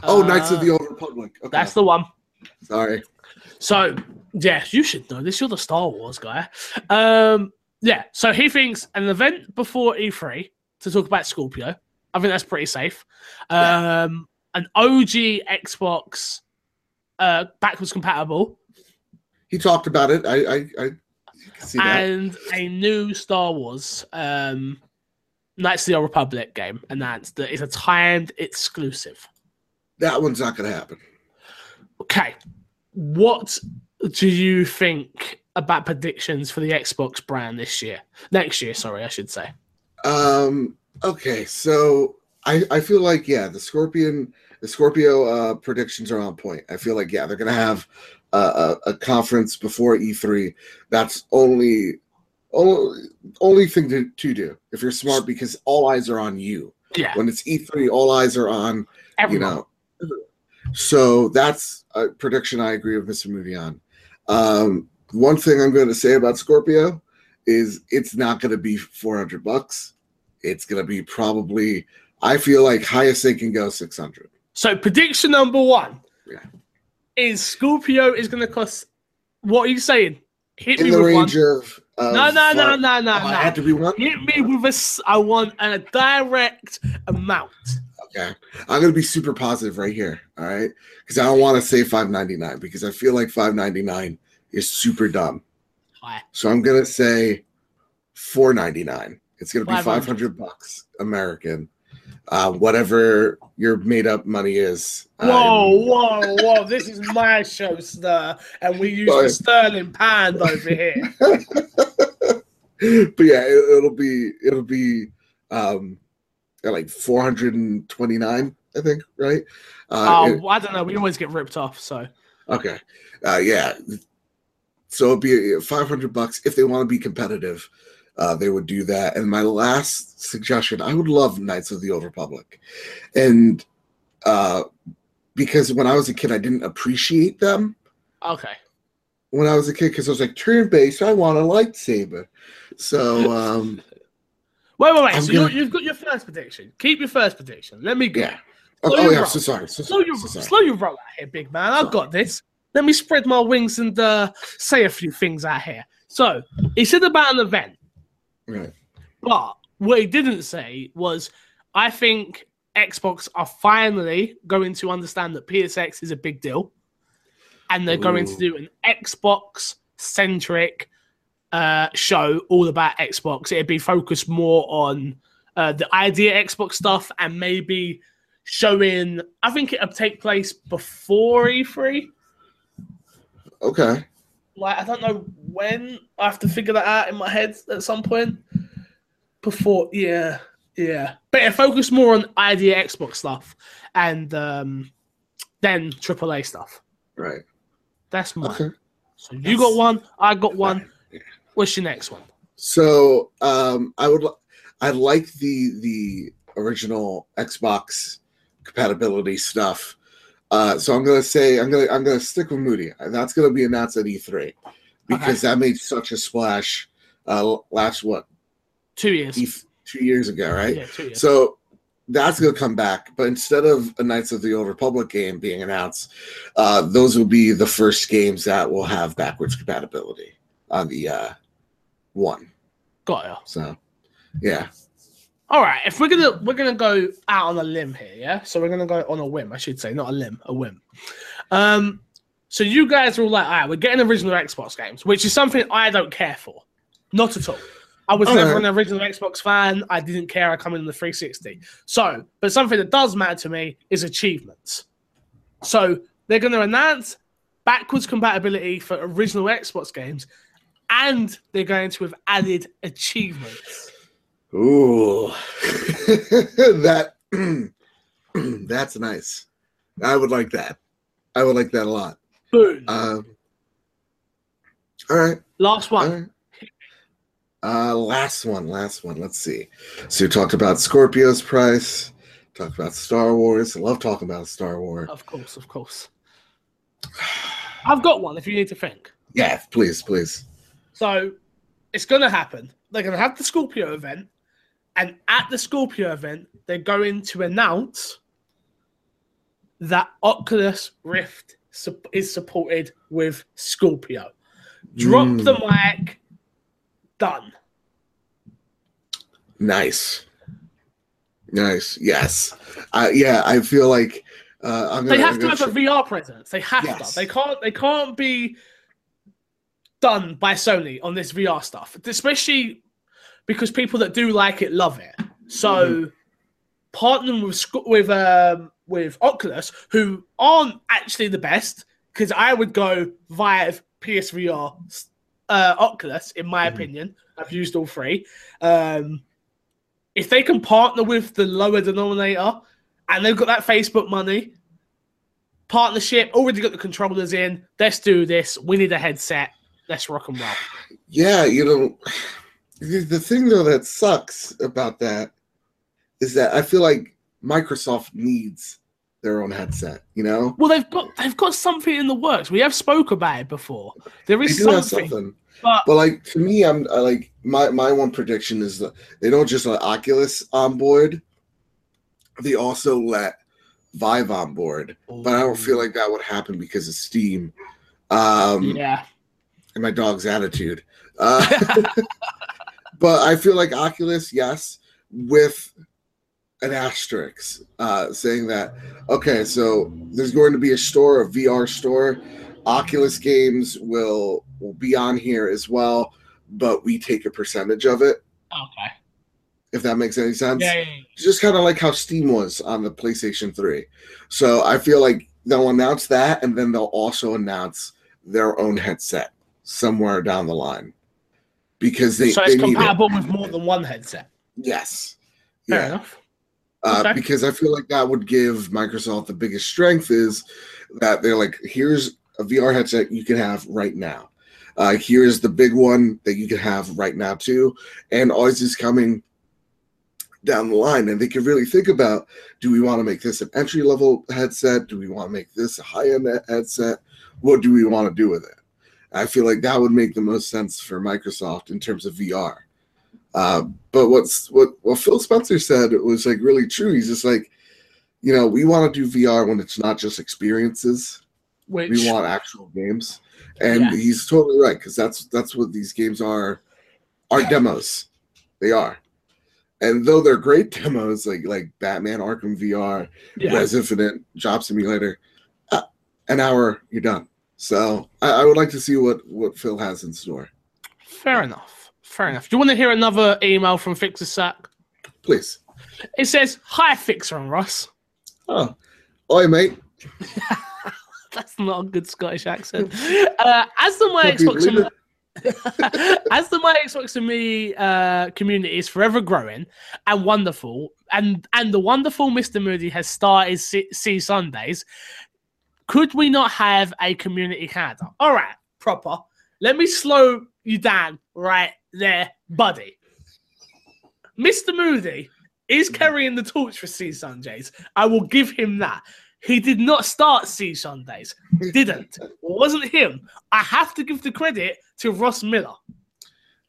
Oh, Knights of Uh, the Old Republic. Okay. That's the one. Sorry. So, yeah, you should know this. You're the Star Wars guy. Um, yeah. So he thinks an event before E3 to talk about Scorpio. I think that's pretty safe. Um, an OG Xbox uh, backwards compatible He talked about it. I I, I can see that. and a new Star Wars um, Knights of the Old Republic game announced that is a timed exclusive. That one's not going to happen. Okay, what do you think about predictions for the Xbox brand this year? Next year, sorry, I should say. Um. Okay. So I I feel like yeah, the Scorpion the Scorpio uh, predictions are on point. I feel like yeah, they're going to have a, a, a conference before E3. That's only only only thing to, to do if you're smart because all eyes are on you. Yeah, When it's E3, all eyes are on everyone. you know. So that's a prediction I agree with Mr. Moody on. Um, one thing I'm going to say about Scorpio is it's not going to be 400 bucks. It's going to be probably, I feel like highest they can go 600. So prediction number one Yeah. is Scorpio is going to cost. What are you saying? Hit In me the with range one. of, of No, no, no, no, no, Oh, I had to be one. Hit me with a. I want a direct amount. Okay, I'm gonna be super positive right here. All right, because I don't want to say 5.99 because I feel like 5.99 is super dumb. Hi. So I'm gonna say 4.99. It's gonna be 500. 500 bucks American, uh, whatever your made up money is. Whoa, Um, whoa, whoa! This is my show, sir, and we use the sterling pound over here. but yeah, it, it'll be it'll be um, at like 429, I think, right? Uh, Oh, it- I don't know. We always get ripped off. So Okay. Uh, yeah. So it'd be 500 bucks if they want to be competitive. Uh, they would do that. And my last suggestion, I would love Knights of the Old Republic, and uh, because when I was a kid, I didn't appreciate them. okay, When I was a kid, because I was like turn based, I want a lightsaber. So um, wait, wait, wait. I'm so gonna- you you've got your first prediction. Keep your first prediction. Let me go. yeah. Oh, Slow oh, yeah. roll. So sorry. So Slow sorry. your So sorry. slow your roll out here, big man. I've got this. Let me spread my wings and uh, say a few things out here. So he said about an event. Right. But what he didn't say was, I think Xbox are finally going to understand that PSX is a big deal, and they're going to do an Xbox centric uh, show all about Xbox. It'd be focused more on uh, the idea Xbox stuff and maybe showing. I think it'll take place before E3. Okay. Like I don't know when. I have to figure that out in my head at some point. Before, yeah, yeah. But it focus more on idea Xbox stuff and um, then AAA stuff. Right. That's mine. Okay. So you got one, I got one. What's your next one? So um, I would, I like the the original Xbox compatibility stuff. Uh, so I'm gonna say I'm gonna I'm gonna stick with Moody. That's gonna be announced at E3 because that made such a splash. Uh, last what Two years. E- two years ago, right? Yeah, two years. So that's gonna come back, but instead of a Knights of the Old Republic game being announced, uh, those will be the first games that will have backwards compatibility on the uh, one. got ya. So, yeah, All right, if we're gonna we're gonna go out on a limb here, yeah. So we're gonna go on a whim, I should say, not a limb, a whim. Um, so you guys are all like, all right, we're getting original Xbox games, which is something I don't care for, not at all. I was All never right. an original Xbox fan. I didn't care. I come in the 360. So, but something that does matter to me is achievements. So they're going to announce backwards compatibility for original Xbox games, and they're going to have added achievements. Ooh, that that's nice. I would like that. I would like that a lot. Boom. Um, all right. Last one. right. Uh, last one, last one. Let's see. So you talked about Scorpio's price. Talked about Star Wars. I love talking about Star Wars. Of course, of course. I've got one if you need to think. Yeah, please, please. So it's going to happen. They're to have the Scorpio event, and at the Scorpio event, they're going to announce that Oculus Rift sup- is supported with Scorpio. Drop Mm. the mic. Done. Nice, nice. Yes, uh, yeah. I feel like uh, I'm They gonna. have I'm to have a VR presence. They have Yes. to. They can't. They can't be done by Sony on this VR stuff, especially because people that do like it love it. So partnering with with um, with Oculus, who aren't actually the best, because I would go via PSVR uh, Oculus, in my Mhm. opinion. I've used all three. Um, if they can partner with the lower denominator and they've got that Facebook money, partnership, already got the controllers in, let's do this. We need a headset. Let's rock and roll. Yeah, you know, the, the thing though that sucks about that is that I feel like Microsoft needs their own headset. You know, Well, they've got they've got something in the works. We have spoke about it before. There is something, something. but But like to me, I'm I like my my one prediction is that they don't just let Oculus on board; they also let Vive on board. But I don't feel like that would happen because of Steam. Um, yeah. and my dog's attitude. Uh, but I feel like Oculus, yes, with an asterisk, uh, saying that okay, so there's going to be a store, a VR store. Oculus games will will be on here as well, but we take a percentage of it. Okay. If that makes any sense, Yeah, yeah, yeah. Just kind of like how Steam was on the PlayStation 3. So I feel like they'll announce that and then they'll also announce their own headset somewhere down the line. Because they, so they it's it. compatible with more than one headset. Yes. Fair Yeah. enough. Uh, Okay. Because I feel like that would give Microsoft the biggest strength is that they're like, here's a VR headset you can have right now. Uh, here's the big one that you can have right now too, and always is coming down the line. And they can really think about: Do we want to make this an entry level headset? Do we want to make this a high end headset? What do we want to do with it? I feel like that would make the most sense for Microsoft in terms of VR. Uh, but what's what what Phil Spencer said was like really true. He's just like, you know, we want to do VR when it's not just experiences. Which We want actual games, and Yeah. he's totally right because that's that's what these games are are demos. They are. And though they're great demos, like like Batman Arkham VR, Yeah. Rez Infinite, Job Simulator, uh, an hour, you're done. So I, I would like to see what what Phil has in store. Fair enough. Fair enough. Do you want to hear another email from Fixer Sack? Please. It says, Hi, Fixer and Ross. Oh, oi, mate. That's not a good Scottish accent. Uh, as the My Xbox and as the My Xbox and Me uh, community is forever growing and wonderful, and and the wonderful Mr. Moody has started See, Siege Sundays, could we not have a community calendar? All right, proper. Let me slow you down right there, buddy. Mr. Moody is carrying the torch for Siege Sundays. I will give him that. He did not start Siege Sundays. Didn't. wasn't him. I have to give the credit to Ross Miller.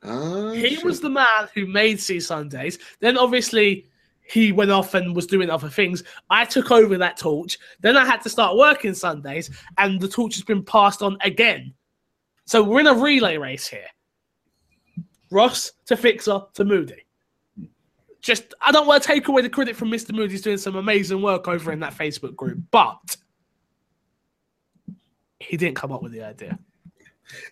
Ah, He shit. was the man who made Siege Sundays. Then obviously he went off and was doing other things. I took over that torch. Then I had to start working Sundays, and the torch has been passed on again. So we're in a relay race here. Ross to Fixer to Moody. Just I don't want to take away the credit from Mr. Moody's doing some amazing work over in that Facebook group, but he didn't come up with the idea.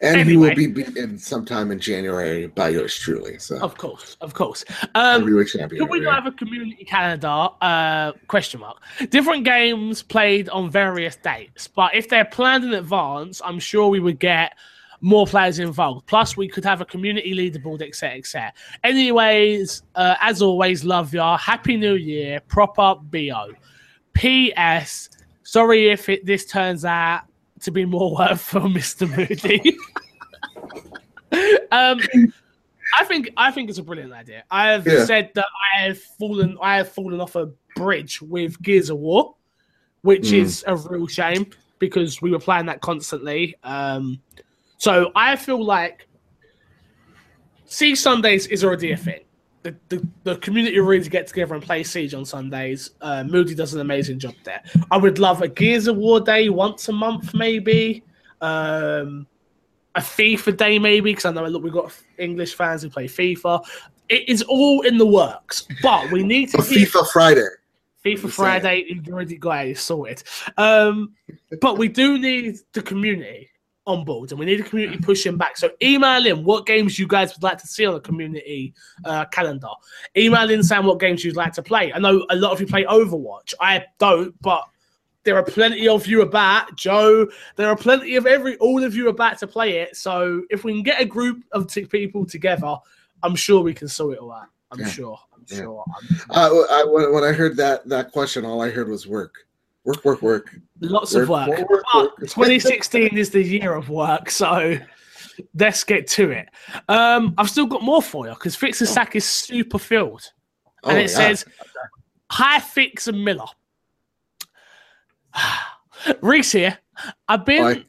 And he will be beaten sometime in January by yours truly. So Of course, of course. Um, heavyweight champion. Could we not have a community calendar? Uh, question mark. Different games played on various dates, but if they're planned in advance, I'm sure we would get more players involved. Plus, we could have a community leaderboard, etc., etc. Anyways, uh, as always, love ya. Happy New Year. Proper bo. P.S. Sorry if it, this turns out to be more work for Mr. Moody. um, I think I think it's a brilliant idea. I have Yeah. said that I have fallen I have fallen off a bridge with Gears of War, which Mm. is a real shame because we were playing that constantly. Um, so I feel like Siege Sundays is already a thing. The, the, the community really get together and play Siege on Sundays. Uh, Moody does an amazing job there. I would love a Gears of War day once a month, maybe. Um, a FIFA day, maybe, because I know look, we've got English fans who play FIFA. It is all in the works, but we need to FIFA Friday? FIFA Friday. You've already got it sorted. Um, but we do need the community on board, and we need a community pushing back. So email in what games you guys would like to see on the community uh, calendar. Email in saying what games you'd like to play. I know a lot of you play Overwatch. I don't, but there are plenty of you about Joe. There are plenty of every all of you about to play it. So if we can get a group of t- people together, I'm sure we can sort it all out. I'm Yeah. sure. I'm Yeah. sure. I'm Uh, I, when, when I heard that that question, all I heard was work, work, work, work. Lots of Work, work. work, work, 2016 is the year of work, so let's get to it. Um, I've still got more for you because Fix the Sack is super filled. Oh, and it yeah. says, Hi, Fix and Miller. Reese here. I've been. Hi.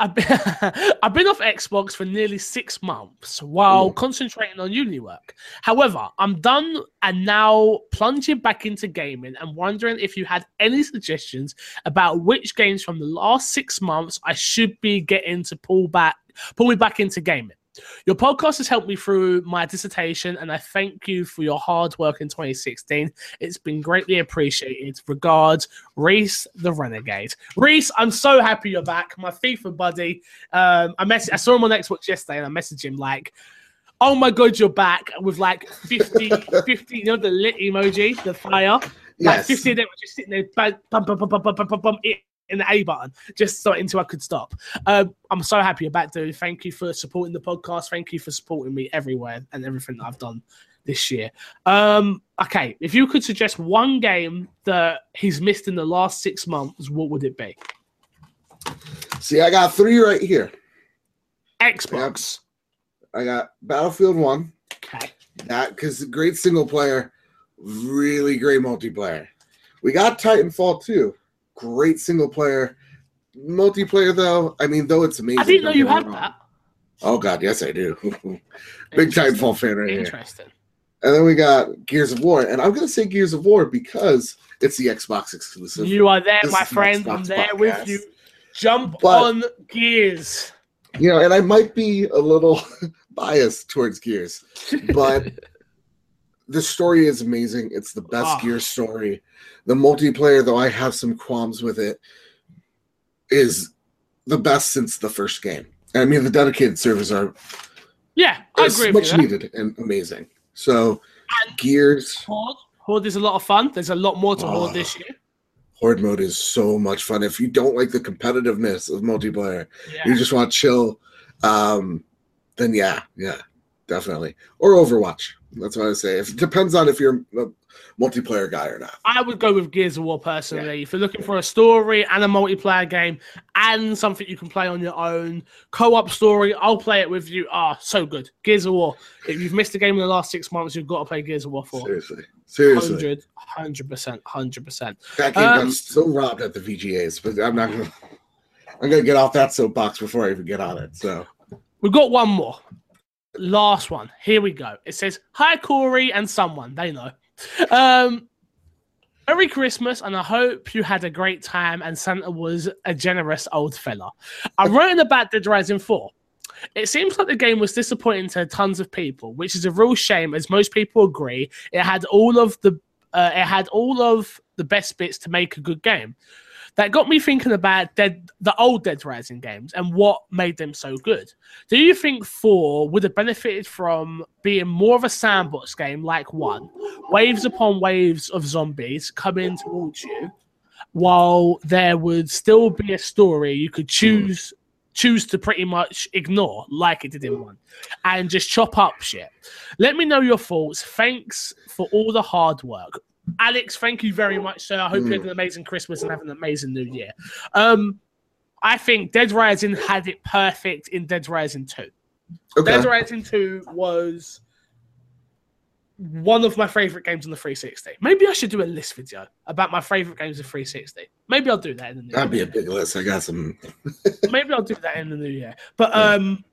I've been, I've been off Xbox for nearly six months while Mm. concentrating on uni work. However, I'm done and now plunging back into gaming and wondering if you had any suggestions about which games from the last six months I should be getting to pull back, pull me back into gaming. Your podcast has helped me through my dissertation, and I thank you for your hard work in 2016. It's been greatly appreciated. Regards, Reese the Renegade. Reese, I'm so happy you're back, my FIFA buddy. Um, I mess- I saw him on Xbox yesterday, and I messaged him like, "Oh my god, you're back!" With like 50, 50, you know, the lit emoji, the fire. Like Yes. 50 of them were just sitting there, bum, bum, bum, bum, bum, bum, bum, bum, bum, it- in the A button, just so until I could stop. Um, I'm so happy about doing. Thank you for supporting the podcast. Thank you for supporting me everywhere and everything that I've done this year. Um, okay, if you could suggest one game that he's missed in the last six months, what would it be? See, I got three right here. Xbox. I got Battlefield One. Okay. That because great single player, really great multiplayer. We got Titanfall 2. Great single player. Multiplayer though, I mean, though it's amazing. I didn't know you had that. Oh god, yes I do. Big Interesting. Titanfall fan right here. Interesting. And then we got Gears of War, and I'm gonna say Gears of War because it's the Xbox exclusive. You are there, This my friend. I'm there podcast. with you. Jump But- on gears. You know, and I might be a little biased towards Gears, but the story is amazing. It's the best Ah. Gear story. The multiplayer, though I have some qualms with it, is the best since the first game. I mean, the dedicated servers are Yeah, I agree with much you. needed and amazing. So, Gears Horde, Horde is a lot of fun. There's a lot more to Horde Oh. this year. Horde mode is so much fun. If you don't like the competitiveness of multiplayer, Yeah. you just want to chill, um, then yeah, yeah, definitely. Or Overwatch. That's what I say. If, it depends on if you're a multiplayer guy or not. I would go with Gears of War personally. If you're looking for a story and a multiplayer game and something you can play on your own, co-op story, I'll play it with you. Ah, so good. Gears of War. If you've missed a game in the last six months, you've got to play Gears of War 4. Seriously, seriously. 100, 100%, 100%. That game Um, got so robbed at the VGAs, but I'm not gonna. I'm gonna get off that soapbox before I even get on it. So We've got one more. Last one. Here we go. It says, Hi, Corey and someone. They know. Um, Merry Christmas, and I hope you had a great time and Santa was a generous old fella. I'm writing about Dead Rising 4. It seems like the game was disappointing to tons of people, which is a real shame, as most people agree. It had all of the uh, it had all of the best bits to make a good game. That got me thinking about Dead, the old Dead Rising games and what made them so good. Do you think four would have benefited from being more of a sandbox game like one, waves upon waves of zombies coming towards you, while there would still be a story you could choose choose to pretty much ignore, like it did in one, and just chop up shit? Let me know your thoughts. Thanks for all the hard work. Alex, thank you very much, sir. I hope you had an amazing Christmas and have an amazing New Year. Um, I think Dead Rising had it perfect in Dead Rising 2. okay, Dead Rising 2 was one of my favorite games on the 360. Maybe I should do a list video about my favorite games of 360. Maybe I'll do that in the new that'd be a big list. I got some. Maybe I'll do that in the new year. But um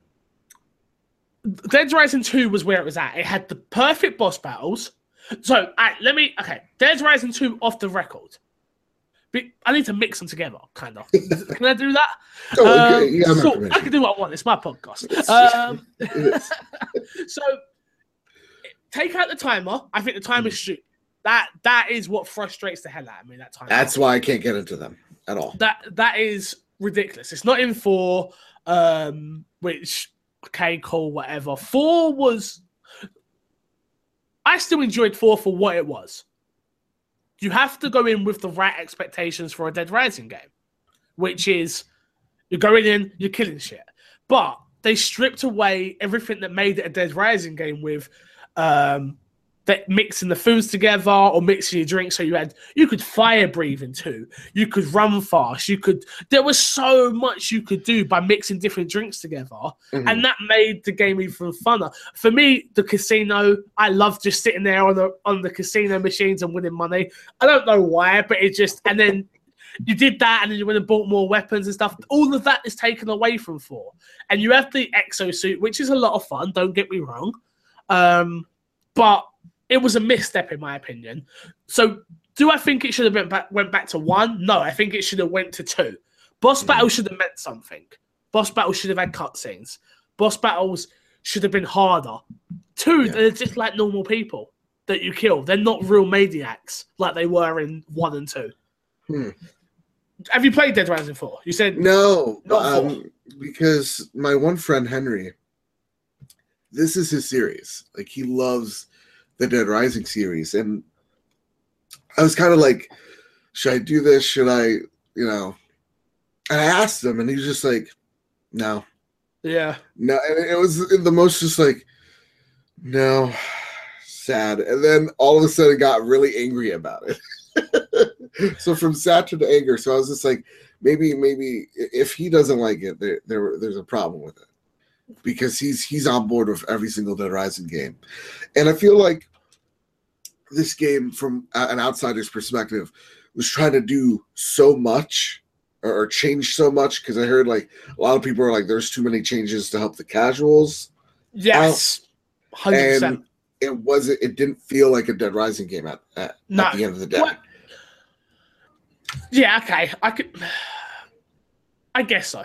Dead Rising 2 was where it was at. It had the perfect boss battles. So I, let me okay, Dead Rising 2 off the record. I need to mix them together, kind of. Can I do that? Oh, okay. Um, yeah, so I can do what I want. It's my podcast. It's- Um, so take out the timer. I think the timer shoot. That that is what frustrates the hell out of me. That timer. That's why I can't get into them at all. that that is ridiculous. It's not in four, um, which okay, cool, whatever. Four was. I still enjoyed four for what it was. You have to go in with the right expectations for a Dead Rising game, which is you're going in, you're killing shit. But they stripped away everything that made it a Dead Rising game with um, that mixing the foods together or mixing your drinks. So you had you could fire breathe in two, you could run fast, you could. There was so much you could do by mixing different drinks together, Mhm. and that made the game even funner. For me, the casino, I love just sitting there on the on the casino machines and winning money. I don't know why, but it just and then. You did that, and then you went and bought more weapons and stuff. All of that is taken away from four, and you have the exosuit, which is a lot of fun. Don't get me wrong, um, but it was a misstep in my opinion. So, do I think it should have went back went back to one? No, I think it should have went to two. Boss Mhm. battles should have meant something. Boss battles should have had cutscenes. Boss battles should have been harder. Two, Yeah. they're just like normal people that you kill. They're not real maniacs like they were in one and two. Hmm. Have you played Dead Rising 4? You said No, Not um, because my one friend Henry, this is his series. Like he loves the Dead Rising series, and I was kind of like, should I do this? Should I, you know? And I asked him, and he was just like, no, Yeah. no. And it was the most just like, no, sad. And then all of a sudden got really angry about it. so from sad to anger. So I was just like, maybe, maybe if he doesn't like it, there, there there's a problem with it because he's he's on board with every single Dead Rising game, and I feel like this game, from an outsider's perspective, was trying to do so much or, or change so much because I heard like a lot of people are like, there's too many changes to help the casuals. Yes. 100%. And it wasn't. It didn't feel like a Dead Rising game at at, No. at the end of the day. What? Yeah, okay. I could I guess so.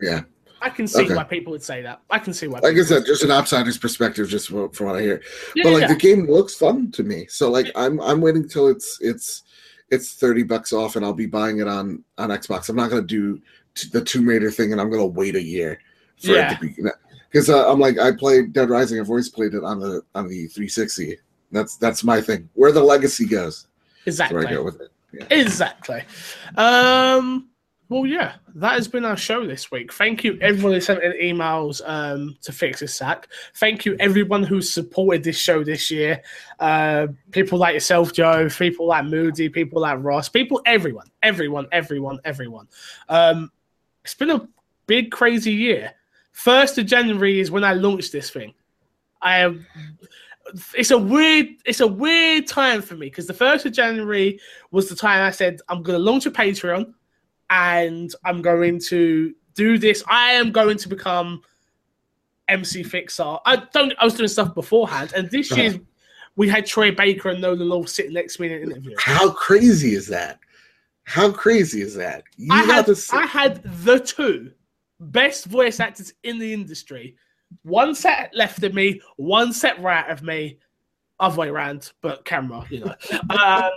Yeah. I can see Okay. why people would say that. I can see why. Like I said, just an outsider's perspective, just from from what I hear. Yeah, but like yeah. the game looks fun to me. So like I'm I'm waiting till it's it's it's thirty bucks off, and I'll be buying it on on Xbox. I'm not gonna do t- the Tomb Raider thing, and I'm gonna wait a year for Yeah. it to be because uh, I'm like I played Dead Rising. I've always played it on the on the 360. That's that's my thing. Where the legacy goes, that's exactly. where I go with it. Exactly. Um, well, yeah, that has been our show this week. Thank you, everyone who sent in emails um, to fix this sack. Thank you, everyone who supported this show this year. Uh, people like yourself, Joe. People like Moody. People like Ross. People, everyone, everyone, everyone, everyone. Um, it's been a big, crazy year. First of January is when I launched this thing. I am. It's a weird. It's a weird time for me because the first of January was the time I said I'm going to launch a Patreon and I'm going to do this. I am going to become MC Fixer. I don't. I was doing stuff beforehand, and this Uh-huh. year we had Troy Baker and Nolan North sitting next to me in an interview. How crazy is that? How crazy is that? You I had, to I had the two best voice actors in the industry. One set left of me, one set right of me, other way around, but camera, you know. um,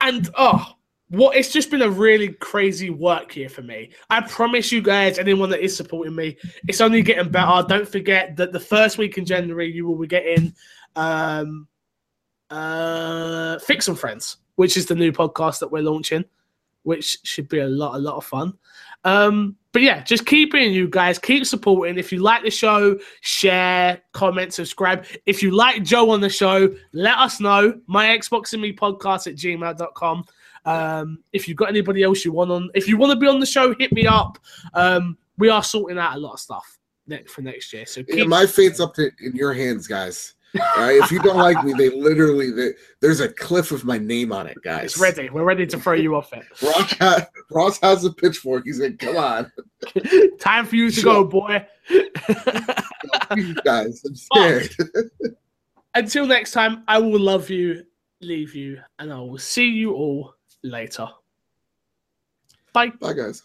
and oh, what it's just been a really crazy work year for me. I promise you guys, anyone that is supporting me, it's only getting better. Don't forget that the first week in January you will be getting um uh Fix and Friends, which is the new podcast that we're launching, which should be a lot, a lot of fun. Um, but yeah, just keep in, you guys. Keep supporting. If you like the show, share, comment, subscribe. If you like Joe on the show, let us know. My Xbox and me podcast at gmail.com. Um, if you've got anybody else you want on, if you want to be on the show, hit me up. Um, we are sorting out a lot of stuff for next year. So Yeah, keep my fate's up to in your hands, guys. Right, if you don't like me, they literally they, there's a cliff with my name on it, guys. it's ready. We're ready to throw you off it. Ross, ha- Ross has a pitchfork. He's like, "Come on, Time for you to go, boy. you guys, I'm scared." Until next time, I will love you, leave you, and I will see you all later. Bye. Bye, guys.